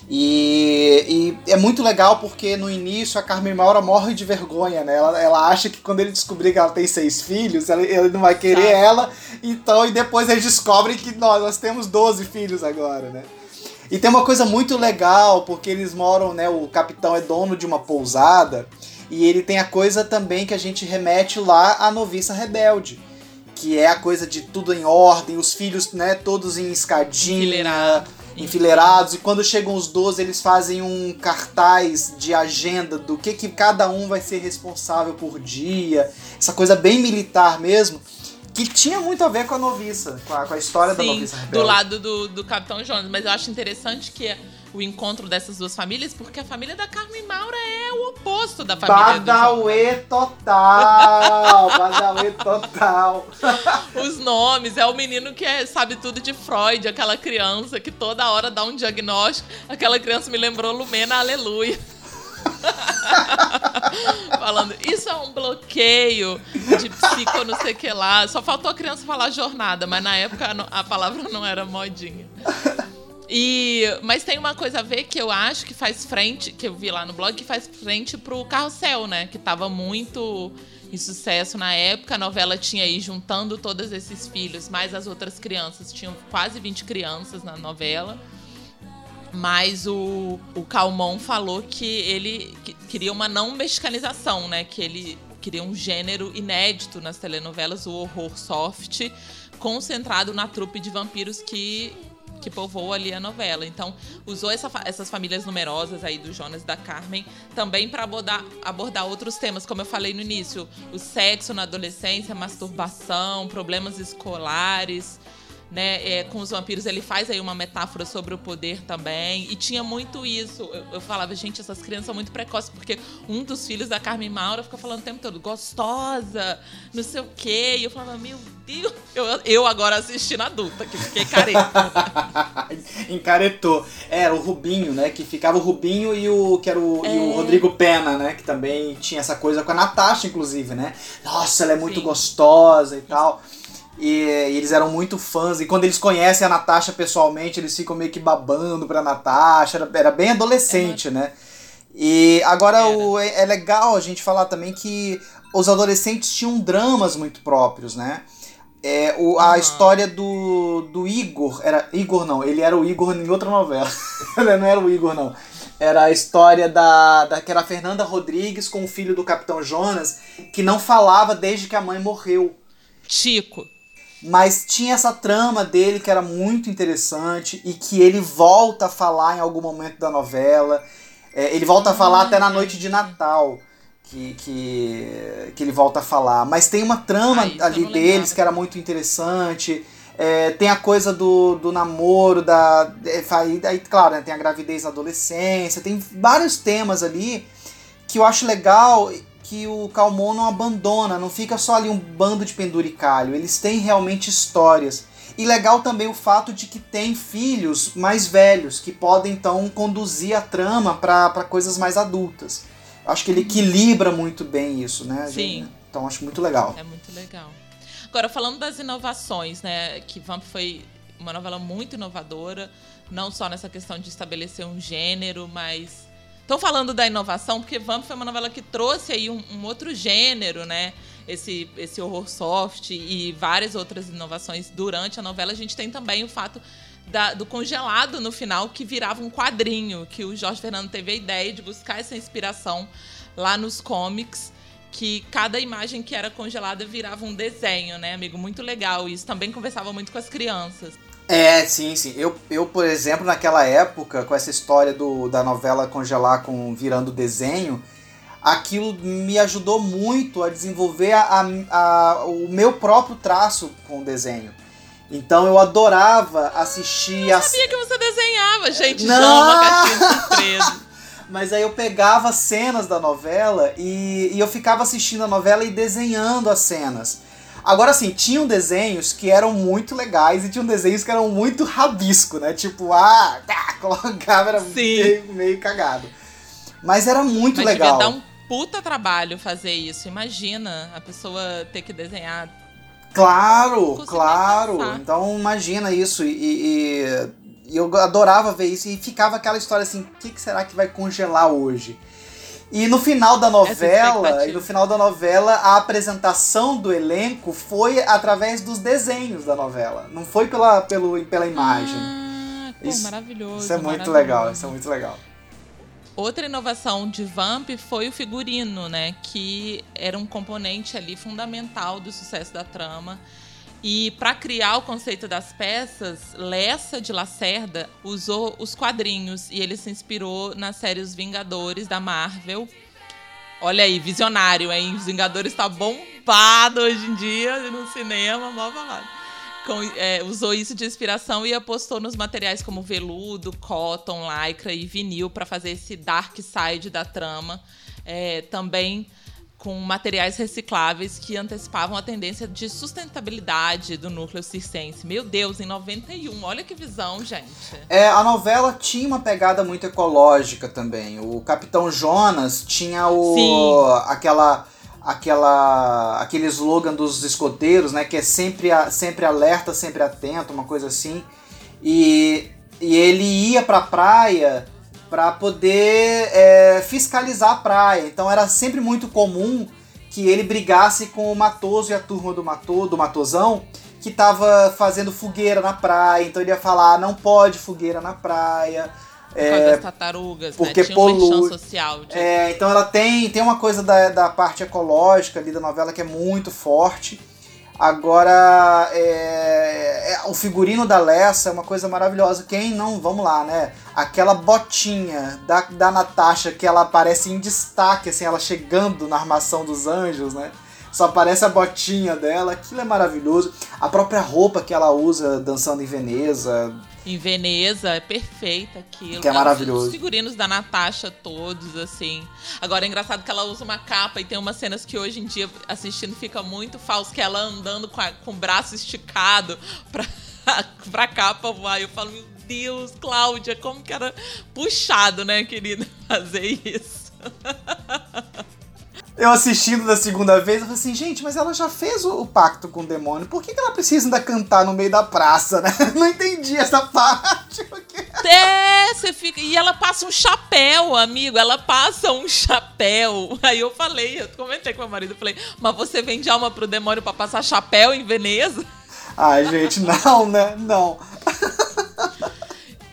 E, e, é muito legal porque no início a Carmen Maura morre de vergonha, né? Ela, ela acha que quando ele descobrir que ela tem seis filhos, ela, ele não vai querer ela. Então, e depois eles descobrem que nós, nós temos 12 filhos agora, né? E tem uma coisa muito legal, porque eles moram, né? O capitão é dono de uma pousada. E ele tem a coisa também que a gente remete lá à noviça rebelde. Que é a coisa de tudo em ordem, os filhos, né, todos em escadinha, Enfileirado. enfileirados. E quando chegam os 12, eles fazem um cartaz de agenda do que, que cada um vai ser responsável por dia. Essa coisa bem militar mesmo que tinha muito a ver com a noviça, com a, com a história Sim, da noviça rebelde. do lado do, do Capitão Jonas. Mas eu acho interessante que o encontro dessas duas famílias, porque a família da Carmen Maura é o oposto da família Badauê total! Badauê total! Os nomes, é o menino que é, sabe tudo de Freud, aquela criança que toda hora dá um diagnóstico. Aquela criança me lembrou Lumena Aleluia. Falando, isso é um bloqueio de psico não sei o que lá. Só faltou a criança falar jornada, mas na época a palavra não era modinha. E, mas tem uma coisa a ver que eu acho que faz frente, que eu vi lá no blog, que faz frente pro Carrossel, né? Que tava muito em sucesso na época. A novela tinha aí juntando todos esses filhos, mais as outras crianças. Tinham quase 20 crianças na novela. Mas o, o Calmon falou que ele queria uma não mexicanização, né? Que ele queria um gênero inédito nas telenovelas, o horror soft, concentrado na trupe de vampiros que que povoou ali a novela. Então, usou essa, essas famílias numerosas aí do Jonas e da Carmen também para abordar, abordar outros temas, como eu falei no início: o sexo na adolescência, masturbação, problemas escolares né, é, com os vampiros, ele faz aí uma metáfora sobre o poder também. E tinha muito isso. Eu, eu, falava, gente, essas crianças são muito precoces, porque um dos filhos da Carmen Maura fica falando o tempo todo, gostosa, não sei o quê. E eu falava, meu Deus. Eu, eu agora assistindo adulta, que fiquei careta. Encaretou. Era o Rubinho, né? Que ficava o Rubinho e o, que era o, é... o Rodrigo Pena, né? Que também tinha essa coisa com a Natasha, inclusive, né? Nossa, ela é muito Sim. gostosa e tal. E, e, eles eram muito fãs. E quando eles conhecem a Natasha pessoalmente, eles ficam meio que babando pra Natasha. Era, era bem adolescente, né? E agora o, é, é legal a gente falar também que os adolescentes tinham dramas muito próprios, né? É, o, a uhum. história do, do Igor. Era Igor não, ele era o Igor em outra novela. não era o Igor, não. Era a história da, da. que era a Fernanda Rodrigues com o filho do Capitão Jonas, que não falava desde que a mãe morreu. Chico. Mas tinha essa trama dele que era muito interessante e que ele volta a falar em algum momento da novela. É, ele volta a falar até na noite de Natal. Que, que, que ele volta a falar. Mas tem uma trama Ai, ali deles que era muito interessante. É, tem a coisa do, do namoro, da. É, aí, claro, né, tem a gravidez na adolescência, tem vários temas ali que eu acho legal que o Calmon não abandona, não fica só ali um bando de penduricalho, eles têm realmente histórias. E legal também o fato de que tem filhos mais velhos, que podem então conduzir a trama para coisas mais adultas. Acho que ele equilibra muito bem isso, né? Sim. Então acho muito legal. É muito legal. Agora, falando das inovações, né? Que Vamp foi uma novela muito inovadora, não só nessa questão de estabelecer um gênero, mas Estão falando da inovação, porque Vamp foi uma novela que trouxe aí um, um, outro gênero, né? Esse, esse horror soft e várias outras inovações durante a novela. A gente tem também o fato da, do congelado no final, que virava um quadrinho, que o Jorge Fernando teve a ideia de buscar essa inspiração lá nos comics que cada imagem que era congelada virava um desenho, né, amigo? Muito legal. Isso também conversava muito com as crianças. É, sim, sim. Eu, eu, por exemplo, naquela época, com essa história do, da novela congelar com virando desenho, aquilo me ajudou muito a desenvolver a, a, a, o meu próprio traço com o desenho. Então eu adorava assistir. Eu sabia que você desenhava, gente. Não! Caixinha surpresa. Mas aí eu pegava cenas da novela e, e eu ficava assistindo a novela e desenhando as cenas. Agora, assim, tinham desenhos que eram muito legais e tinham desenhos que eram muito rabisco, né? Tipo, ah, tá, colocava, era meio, meio, cagado. Mas era muito Mas legal. Devia dar um puta trabalho fazer isso. Imagina a pessoa ter que desenhar. Claro, claro. Então imagina isso. E, e, e, eu adorava ver isso. E ficava aquela história assim: o que, que será que vai congelar hoje? E no final da novela, e no final da novela, a apresentação do elenco foi através dos desenhos da novela. Não foi pela, pelo, pela imagem. Ah, pô, isso, maravilhoso. Isso é muito legal, isso é muito legal. Outra inovação de Vamp foi o figurino, né? Que era um componente ali fundamental do sucesso da trama. E para criar o conceito das peças, Lessa de Lacerda usou os quadrinhos e ele se inspirou na série Os Vingadores da Marvel. Olha aí, visionário, hein? Os Vingadores está bombado hoje em dia no cinema, mal falado. Com, é, usou isso de inspiração e apostou nos materiais como veludo, cotton, lycra e vinil para fazer esse dark side da trama. É, também com materiais recicláveis que antecipavam a tendência de sustentabilidade do núcleo circense. Meu Deus, em 91, olha que visão, gente. É, a novela tinha uma pegada muito ecológica também. O Capitão Jonas tinha o Sim. aquela aquela aquele slogan dos escoteiros, né, que é sempre sempre alerta, sempre atento, uma coisa assim. E, e ele ia pra praia para poder é, fiscalizar a praia. Então era sempre muito comum que ele brigasse com o Matoso e a turma do Mato, do Matosão, que tava fazendo fogueira na praia. Então ele ia falar: ah, não pode fogueira na praia. Por causa é, das tartarugas, né? porque né? Tinha polui... social. De... É, então ela tem, tem uma coisa da, da parte ecológica ali da novela que é muito forte. Agora, é, é, o figurino da Lessa é uma coisa maravilhosa. Quem não, vamos lá, né? Aquela botinha da, da Natasha que ela aparece em destaque, assim, ela chegando na armação dos anjos, né? Só aparece a botinha dela, aquilo é maravilhoso. A própria roupa que ela usa dançando em Veneza, em Veneza, é perfeita aquilo. Que é maravilhoso. Os figurinos da Natasha todos, assim. Agora é engraçado que ela usa uma capa e tem umas cenas que hoje em dia, assistindo, fica muito falso, que ela andando com, a, com o braço esticado pra, pra capa voar. Eu falo, meu Deus, Cláudia, como que era puxado, né, querida, fazer isso. eu assistindo da segunda vez, eu falei assim, gente, mas ela já fez o, o pacto com o demônio, por que, que ela precisa ainda cantar no meio da praça, né? Não entendi essa parte. Porque... É, você fica. E ela passa um chapéu, amigo. Ela passa um chapéu. Aí eu falei, eu comentei com meu marido, eu falei, mas você vende alma pro demônio pra passar chapéu em Veneza? Ai, gente, não, né? Não.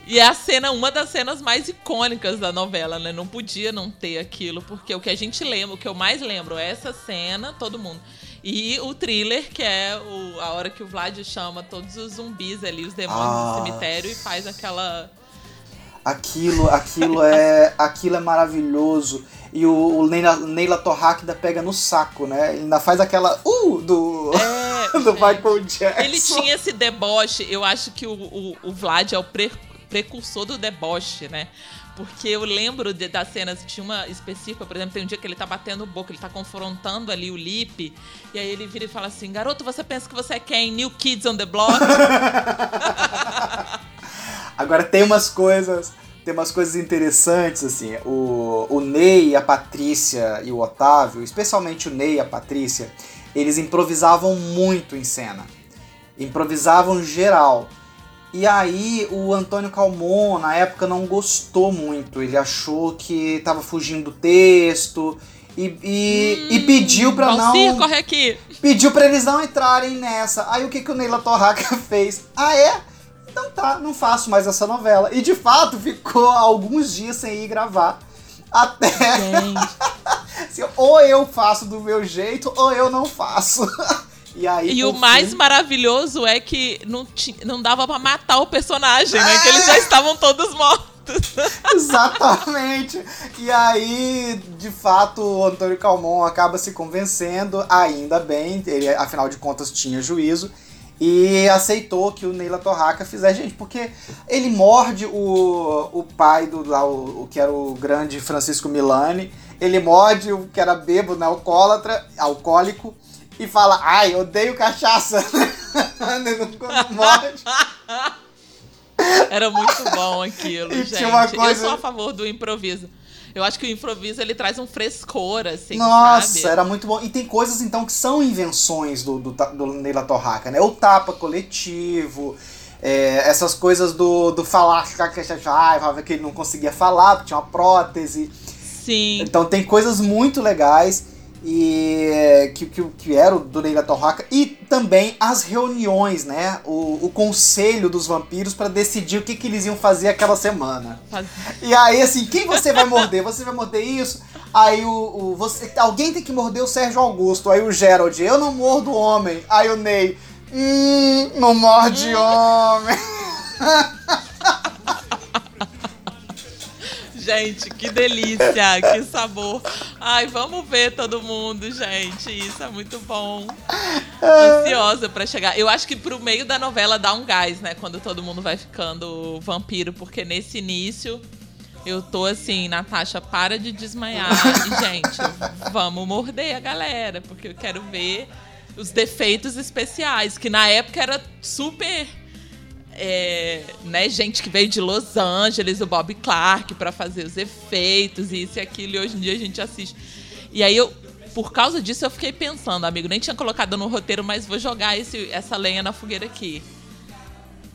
E é a cena, uma das cenas mais icônicas da novela, né? Não podia não ter aquilo, porque o que a gente lembra, o que eu mais lembro é essa cena, todo mundo. E o thriller, que é o, a hora que o Vlad chama todos os zumbis ali, os demônios ah. do cemitério, e faz aquela. Aquilo, aquilo é. aquilo é maravilhoso. E o, o Neila, Neila ainda pega no saco, né? Ele ainda faz aquela. Uh! Do, é, do. Michael Jackson. Ele tinha esse deboche. Eu acho que o, o, o Vlad é o pre precursor do deboche, né? Porque eu lembro de, das cenas, tinha uma específica, por exemplo, tem um dia que ele tá batendo boca, ele tá confrontando ali o Lip, e aí ele vira e fala assim: Garoto, você pensa que você é quem? New Kids on the Block? Agora tem umas coisas. Tem umas coisas interessantes, assim. O, o Ney, a Patrícia e o Otávio, especialmente o Ney e a Patrícia, eles improvisavam muito em cena. Improvisavam geral. E aí o Antônio Calmon, na época, não gostou muito. Ele achou que tava fugindo do texto e, e, hum, e pediu pra não. corre aqui. Pediu pra eles não entrarem nessa. Aí o que, que o Neila Torraca fez? Ah, é? Então tá, não faço mais essa novela. E de fato ficou alguns dias sem ir gravar. Até. assim, ou eu faço do meu jeito, ou eu não faço. E, aí, e o mais maravilhoso é que não, não dava para matar o personagem, né? É. Que eles já estavam todos mortos. Exatamente. E aí, de fato, o Antônio Calmon acaba se convencendo, ainda bem, ele afinal de contas tinha juízo, e aceitou que o Neila Torraca fizesse. Gente, porque ele morde o, o pai do lá, o, o que era o grande Francisco Milani, ele morde o que era bêbado, né, alcoólatra, alcoólico, e fala, ai, odeio cachaça. Quando morde. Era muito bom aquilo, e gente. Coisa... Eu sou a favor do improviso. Eu acho que o improviso ele traz um frescor, assim. Nossa, sabe? era muito bom. E tem coisas, então, que são invenções do, do, do Neila Torraca, né? O tapa coletivo, é, essas coisas do, do falar que ele não conseguia falar, porque tinha uma prótese. Sim. Então tem coisas muito legais e que, que, que era o do Neila Torraca e também as reuniões, né? O, o conselho dos vampiros para decidir o que, que eles iam fazer aquela semana. E aí, assim, quem você vai morder? Você vai morder isso? Aí o, o você, alguém tem que morder o Sérgio Augusto. Aí o Gerald, eu não mordo homem. Aí o Ney, hum, não morde hum. homem. Gente, que delícia, que sabor. Ai, vamos ver todo mundo, gente. Isso é muito bom. Ansiosa para chegar. Eu acho que pro meio da novela dá um gás, né? Quando todo mundo vai ficando vampiro, porque nesse início eu tô assim, Natasha, para de desmaiar. E, gente, vamos morder a galera, porque eu quero ver os defeitos especiais, que na época era super é, né, gente que veio de Los Angeles, o Bob Clark, para fazer os efeitos, e isso e aquilo, e hoje em dia a gente assiste. E aí eu, por causa disso, eu fiquei pensando, amigo, nem tinha colocado no roteiro, mas vou jogar esse, essa lenha na fogueira aqui.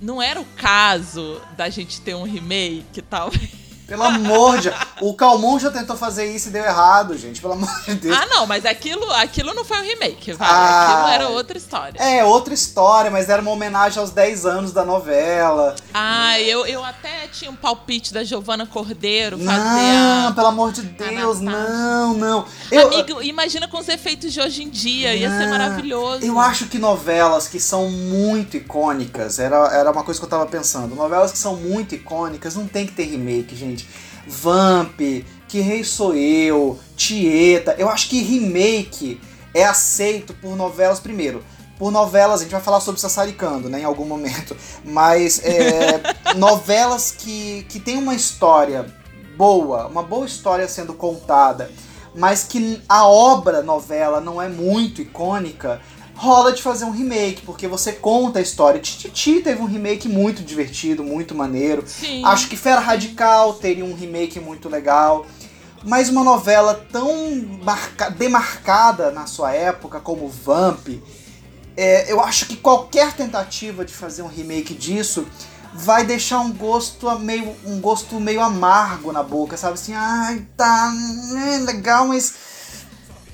Não era o caso da gente ter um remake, talvez. Pelo amor de O Calmon já tentou fazer isso e deu errado, gente. Pelo amor de Deus. Ah, não, mas aquilo, aquilo não foi um remake, vai. Ah, aquilo era outra história. É, outra história, mas era uma homenagem aos 10 anos da novela. Ah, eu, eu até tinha um palpite da Giovana Cordeiro fazer Não, a... pelo amor de Deus, não, não. Eu... Amigo, imagina com os efeitos de hoje em dia, ia ser maravilhoso. Eu acho que novelas que são muito icônicas, era, era uma coisa que eu tava pensando, novelas que são muito icônicas não tem que ter remake, gente. Vamp, Que Rei Sou Eu, Tieta, eu acho que remake é aceito por novelas primeiro por novelas, a gente vai falar sobre Sassaricando, né, em algum momento, mas é, novelas que, que tem uma história boa, uma boa história sendo contada, mas que a obra novela não é muito icônica, rola de fazer um remake, porque você conta a história. Tititi teve um remake muito divertido, muito maneiro. Sim. Acho que Fera Radical teria um remake muito legal. Mas uma novela tão demarcada na sua época como Vamp, é, eu acho que qualquer tentativa de fazer um remake disso vai deixar um gosto meio um gosto meio amargo na boca, sabe assim, ai, tá, é legal, mas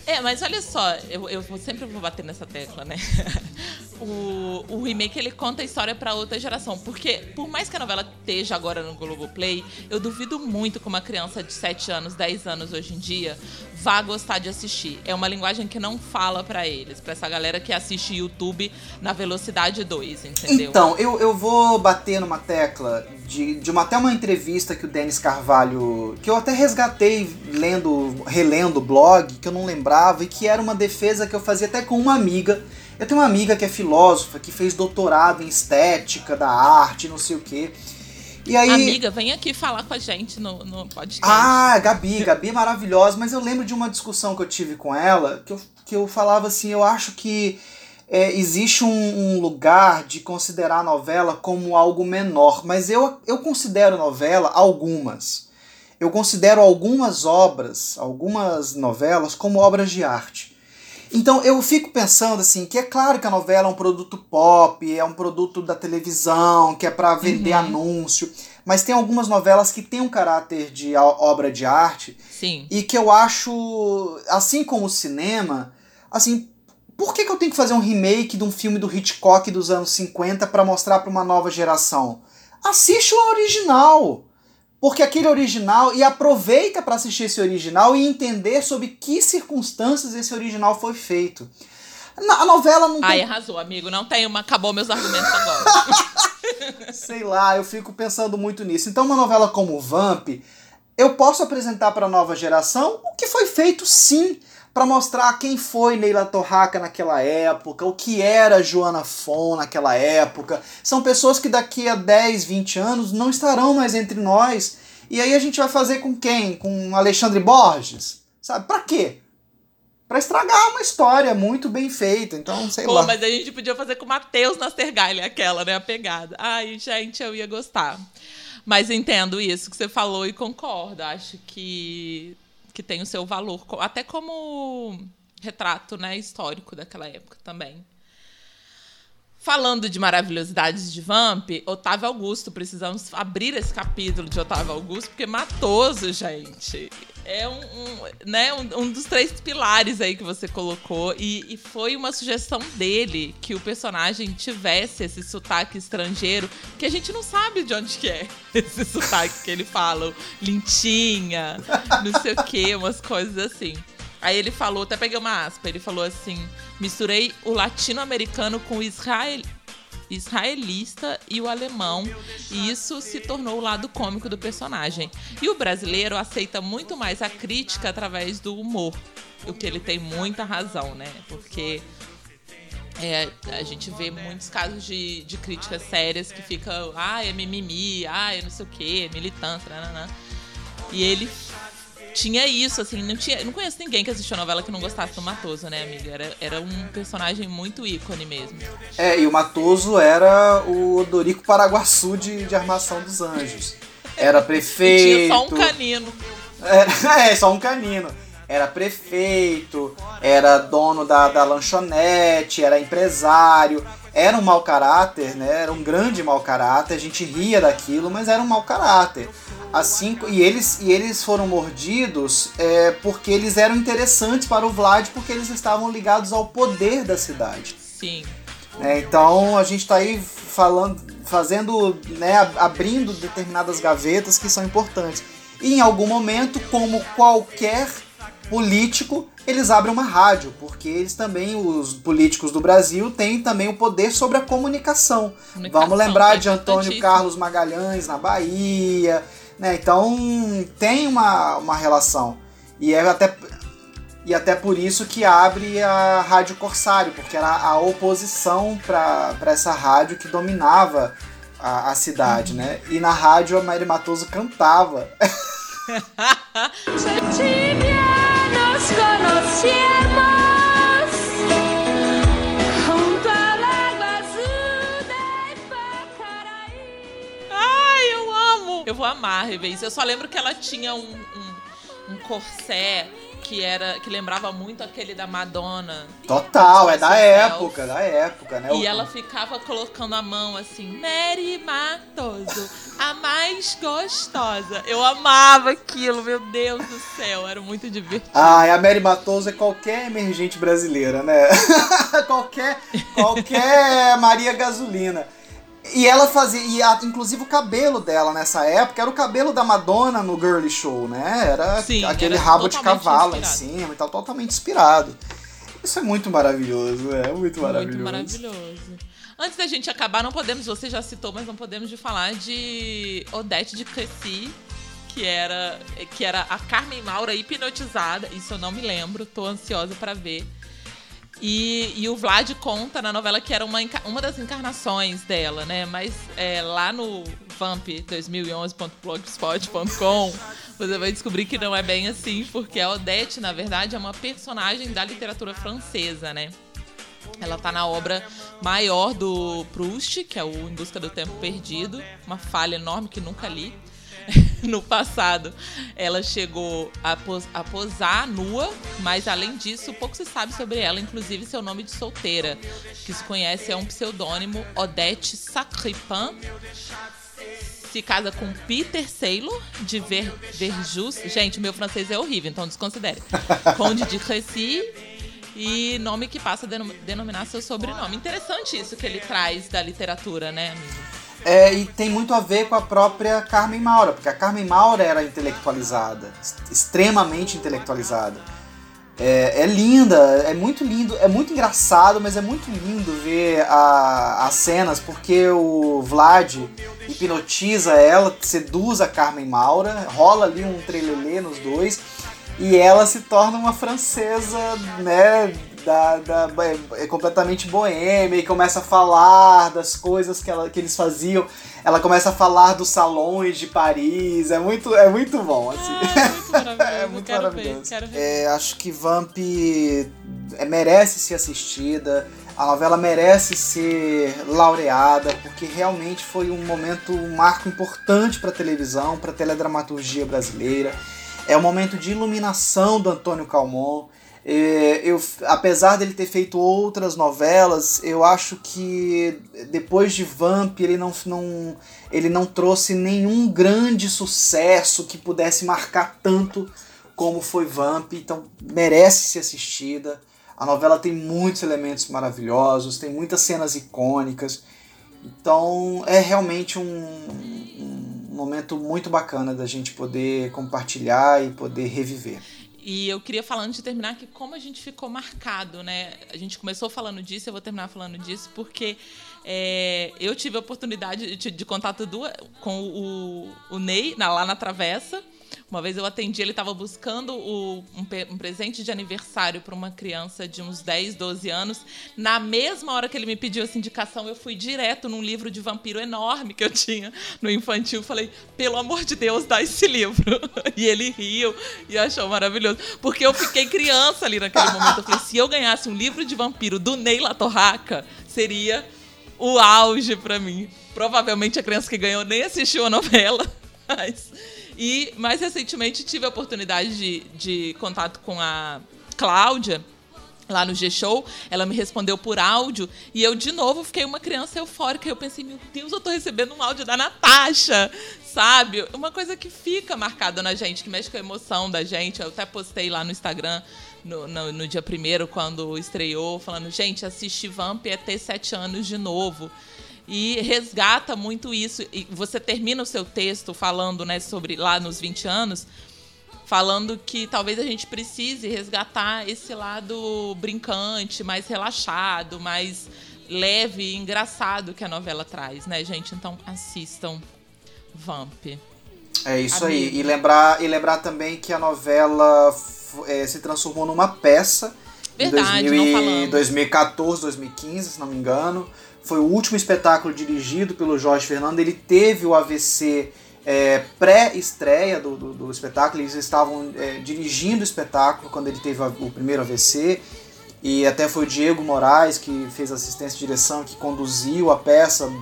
é, mas olha só, eu, eu sempre vou bater nessa tecla, né? o, o remake ele conta a história para outra geração. Porque, por mais que a novela esteja agora no Globoplay, eu duvido muito que uma criança de 7 anos, 10 anos hoje em dia vá gostar de assistir. É uma linguagem que não fala para eles, para essa galera que assiste YouTube na velocidade 2, entendeu? Então, eu, eu vou bater numa tecla de, de uma, até uma entrevista que o Denis Carvalho, que eu até resgatei lendo, relendo o blog, que eu não lembrava, e que era uma defesa que eu fazia até com uma amiga. Eu tenho uma amiga que é filósofa, que fez doutorado em estética da arte, não sei o quê. E aí... Amiga, vem aqui falar com a gente no, no podcast. Ah, Gabi, Gabi é maravilhosa, mas eu lembro de uma discussão que eu tive com ela, que eu, que eu falava assim, eu acho que é, existe um, um, lugar de considerar a novela como algo menor, mas eu, eu considero novela algumas. Eu considero algumas obras, algumas novelas, como obras de arte. Então eu fico pensando assim, que é claro que a novela é um produto pop, é um produto da televisão, que é para vender uhum. anúncio, mas tem algumas novelas que têm um caráter de obra de arte. Sim. E que eu acho, assim como o cinema, assim, por que, que eu tenho que fazer um remake de um filme do Hitchcock dos anos 50 para mostrar para uma nova geração? Assiste o original. Porque aquele original, e aproveita para assistir esse original e entender sobre que circunstâncias esse original foi feito. A novela não tem. Ai, arrasou, amigo. Não tem uma. Acabou meus argumentos agora. Sei lá, eu fico pensando muito nisso. Então, uma novela como Vamp, eu posso apresentar para a nova geração o que foi feito sim para mostrar quem foi Neila Torraca naquela época, o que era Joana Fon naquela época. São pessoas que daqui a 10, 20 anos não estarão mais entre nós. E aí a gente vai fazer com quem? Com Alexandre Borges? Sabe? Para quê? Para estragar uma história muito bem feita. Então, sei Pô, lá. mas a gente podia fazer com Matheus Nastergalli, aquela, né? A pegada. Ai, gente, eu ia gostar. Mas entendo isso que você falou e concordo. Acho que que tem o seu valor, até como retrato né, histórico daquela época também. Falando de maravilhosidades de Vamp, Otávio Augusto, precisamos abrir esse capítulo de Otávio Augusto, porque Matoso, gente, é um, um né, um, um, dos três pilares aí que você colocou. E, e, foi uma sugestão dele que o personagem tivesse esse sotaque estrangeiro, que a gente não sabe de onde que é esse sotaque que ele fala. Lintinha, não sei o quê, umas coisas assim. Aí ele falou, até peguei uma aspa, ele falou assim: misturei o latino-americano com o israel, israelista e o alemão, e isso se tornou o lado cômico do personagem. E o brasileiro aceita muito mais a crítica através do humor, o que ele tem muita razão, né? Porque é, a gente vê muitos casos de, de críticas sérias que fica, ah, é mimimi, ah, é não sei o quê, militante, nananã. E ele tinha isso, assim, não tinha. Não conheço ninguém que assistiu a novela que não gostasse do Matoso, né, amiga? Era, era um personagem muito ícone mesmo. É, e o Matoso era o Dorico Paraguaçu de, de Armação dos Anjos. Era prefeito. Tinha só um canino. É, é, só um canino. Era prefeito, era dono da, da lanchonete, era empresário. Era um mau caráter, né? Era um grande mau caráter. A gente ria daquilo, mas era um mau caráter. Assim, e eles, e eles foram mordidos é, porque eles eram interessantes para o Vlad, porque eles estavam ligados ao poder da cidade. Sim. É, então a gente está aí falando, fazendo, né, abrindo determinadas gavetas que são importantes. E em algum momento, como qualquer político, eles abrem uma rádio, porque eles também, os políticos do Brasil, têm também o poder sobre a comunicação. comunicação Vamos lembrar de Antônio Carlos Magalhães na Bahia, né? Então tem uma, uma relação. E é até, e até por isso que abre a Rádio Corsário, porque era a oposição para essa rádio que dominava a, a cidade, uhum. né? E na rádio a Mary Matoso cantava. Ai, Eu vou amar rever isso. Eu só lembro que ela tinha um, um, um corset que era que lembrava muito aquele da Madonna. Total, é da época, da época, né? E ela ficava colocando a mão assim, Mary Matoso, a mais gostosa. Eu amava aquilo, meu Deus do céu, era muito divertido. Ah, e a Mary Matoso é qualquer emergente brasileira, né? qualquer qualquer Maria Gasolina. E ela fazia, e a, inclusive o cabelo dela nessa época era o cabelo da Madonna no Girly Show, né? Era Sim, aquele era rabo de cavalo inspirado. em cima e tal, totalmente inspirado. Isso é muito maravilhoso, é muito maravilhoso. Muito maravilhoso. Antes da gente acabar, não podemos, você já citou, mas não podemos de falar de Odette de Crécy, que era, que era a Carmen Maura hipnotizada. Isso eu não me lembro, tô ansiosa para ver. E, e, o Vlad conta na novela que era uma, uma das encarnações dela, né? Mas é, lá no vamp2011.blogspot.com você vai descobrir que não é bem assim, porque a Odette, na verdade, é uma personagem da literatura francesa, né? Ela tá na obra maior do Proust, que é o Em Busca do Tempo Perdido, uma falha enorme que nunca li. no passado, ela chegou a, pos a, posar nua, mas além disso, pouco se sabe sobre ela, inclusive seu nome de solteira, que se conhece é um pseudônimo Odette Sacripin. Se casa com Peter Saylor de Ver Verjus. Gente, meu francês é horrível, então desconsidere. Conde de Crécy e nome que passa a denominar seu sobrenome. Interessante isso que ele traz da literatura, né, amigo? É, e tem muito a ver com a própria Carmen Maura, porque a Carmen Maura era intelectualizada, extremamente intelectualizada. É, é, linda, é muito lindo, é muito engraçado, mas é muito lindo ver a, as cenas, porque o Vlad hipnotiza ela, seduz a Carmen Maura, rola ali um trelelê nos dois, e ela se torna uma francesa, né, da, da, é completamente boêmia e começa a falar das coisas que, ela, que eles faziam. Ela começa a falar dos salões de Paris. É muito, é muito bom, assim. Ah, é muito maravilhoso. é muito quero maravilhoso. Ver, ver. É, acho que Vamp é, merece ser assistida. A novela merece ser laureada, porque realmente foi um momento, um marco importante para a televisão, para a teledramaturgia brasileira. É um momento de iluminação do Antônio Calmon. É, eu, apesar dele ter feito outras novelas, eu acho que depois de Vamp ele não, não, ele não trouxe nenhum grande sucesso que pudesse marcar tanto como foi Vamp, então merece ser assistida. A novela tem muitos elementos maravilhosos, tem muitas cenas icônicas, então é realmente um, um momento muito bacana da gente poder compartilhar e poder reviver. E eu queria falar antes de terminar que como a gente ficou marcado, né? A gente começou falando disso, eu vou terminar falando disso, porque é, eu tive a oportunidade de, de contato com o, o Ney na, lá na Travessa. Uma vez eu atendi, ele estava buscando o, um, um, presente de aniversário para uma criança de uns 10, 12 anos. Na mesma hora que ele me pediu essa indicação, eu fui direto num livro de vampiro enorme que eu tinha no infantil. Falei, pelo amor de Deus, dá esse livro. E ele riu e achou maravilhoso. Porque eu fiquei criança ali naquele momento. Eu falei, se eu ganhasse um livro de vampiro do Ney Torraca, seria o auge para mim. Provavelmente a criança que ganhou nem assistiu a novela, mas e mais recentemente tive a oportunidade de, de contato com a Cláudia, lá no G-Show, ela me respondeu por áudio e eu de novo fiquei uma criança eufórica. Eu pensei, meu Deus, eu tô recebendo um áudio da Natasha, sabe? Uma coisa que fica marcada na gente, que mexe com a emoção da gente. Eu até postei lá no Instagram no, no, no dia primeiro, quando estreou, falando, gente, assistir Vamp é ter sete anos de novo. E resgata muito isso. E você termina o seu texto falando, né, sobre lá nos 20 anos, falando que talvez a gente precise resgatar esse lado brincante, mais relaxado, mais leve e engraçado que a novela traz, né, gente? Então assistam Vamp. É isso Amigo. aí. E lembrar, e lembrar também que a novela é, se transformou numa peça Verdade, em 2014, 2015, se não me engano. Foi o último espetáculo dirigido pelo Jorge Fernando. Ele teve o AVC é, pré-estreia do, do, do, espetáculo. Eles estavam é, dirigindo o espetáculo quando ele teve o primeiro AVC. E até foi o Diego Moraes que fez assistência de direção, que conduziu a peça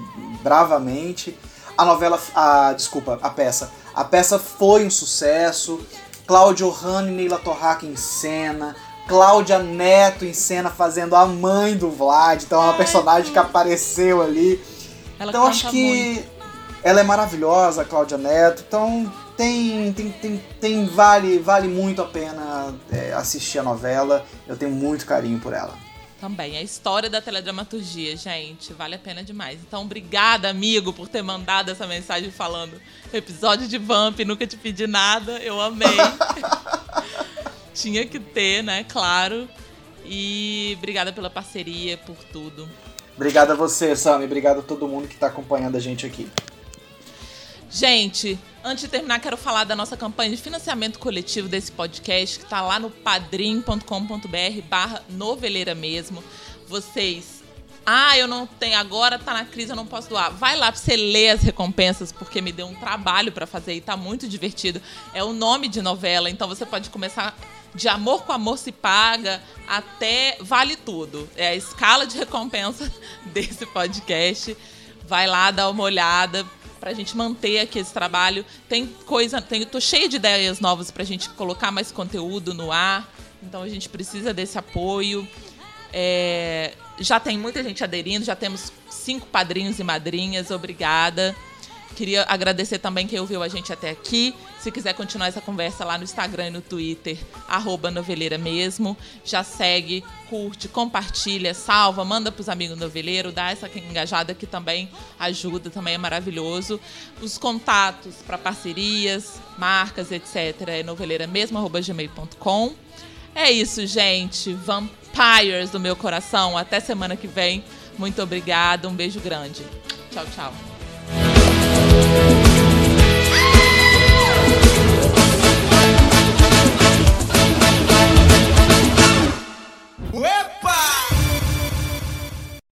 bravamente. A novela, a, desculpa, a peça. A peça foi um sucesso. Cláudio Hanna e Neila Torraca em cena. Cláudia Neto em cena fazendo a mãe do Vlad. Então é uma personagem que apareceu ali. Ela então acho que muito. ela é maravilhosa, Cláudia Neto. Então tem, tem, tem, tem vale, vale muito a pena é, assistir a novela. Eu tenho muito carinho por ela. Também. A história da teledramaturgia, gente, vale a pena demais. Então, obrigada, amigo, por ter mandado essa mensagem falando episódio de Vamp, nunca te pedi nada, eu amei. Tinha que ter, né? Claro. E obrigada pela parceria, por tudo. Obrigado a você, Sami. Obrigado a todo mundo que está acompanhando a gente aqui. Gente, antes de terminar, quero falar da nossa campanha de financiamento coletivo desse podcast, que está lá no padrim.com.br barra noveleira mesmo. Vocês ah, eu não tenho, agora tá na crise, eu não posso doar. Vai lá pra você ler as recompensas, porque me deu um trabalho para fazer e tá muito divertido. É o nome de novela, então você pode começar de amor com amor se paga até vale tudo. É a escala de recompensa desse podcast. Vai lá, dá uma olhada pra gente manter aqui esse trabalho. Tem coisa, tem, tô cheia de ideias novas pra gente colocar mais conteúdo no ar. Então a gente precisa desse apoio. É, já tem muita gente aderindo, já temos cinco padrinhos e madrinhas. Obrigada. Queria agradecer também quem ouviu a gente até aqui. Se quiser continuar essa conversa lá no Instagram e no Twitter, arroba noveleira mesmo. Já segue, curte, compartilha, salva, manda pros amigos noveleiro, dá essa engajada que também ajuda, também é maravilhoso. Os contatos para parcerias, marcas, etc. é noveleira mesmo, arroba gmail.com. É isso, gente. Vampires do meu coração. Até semana que vem. Muito obrigada. Um beijo grande. Tchau, tchau. Thank you.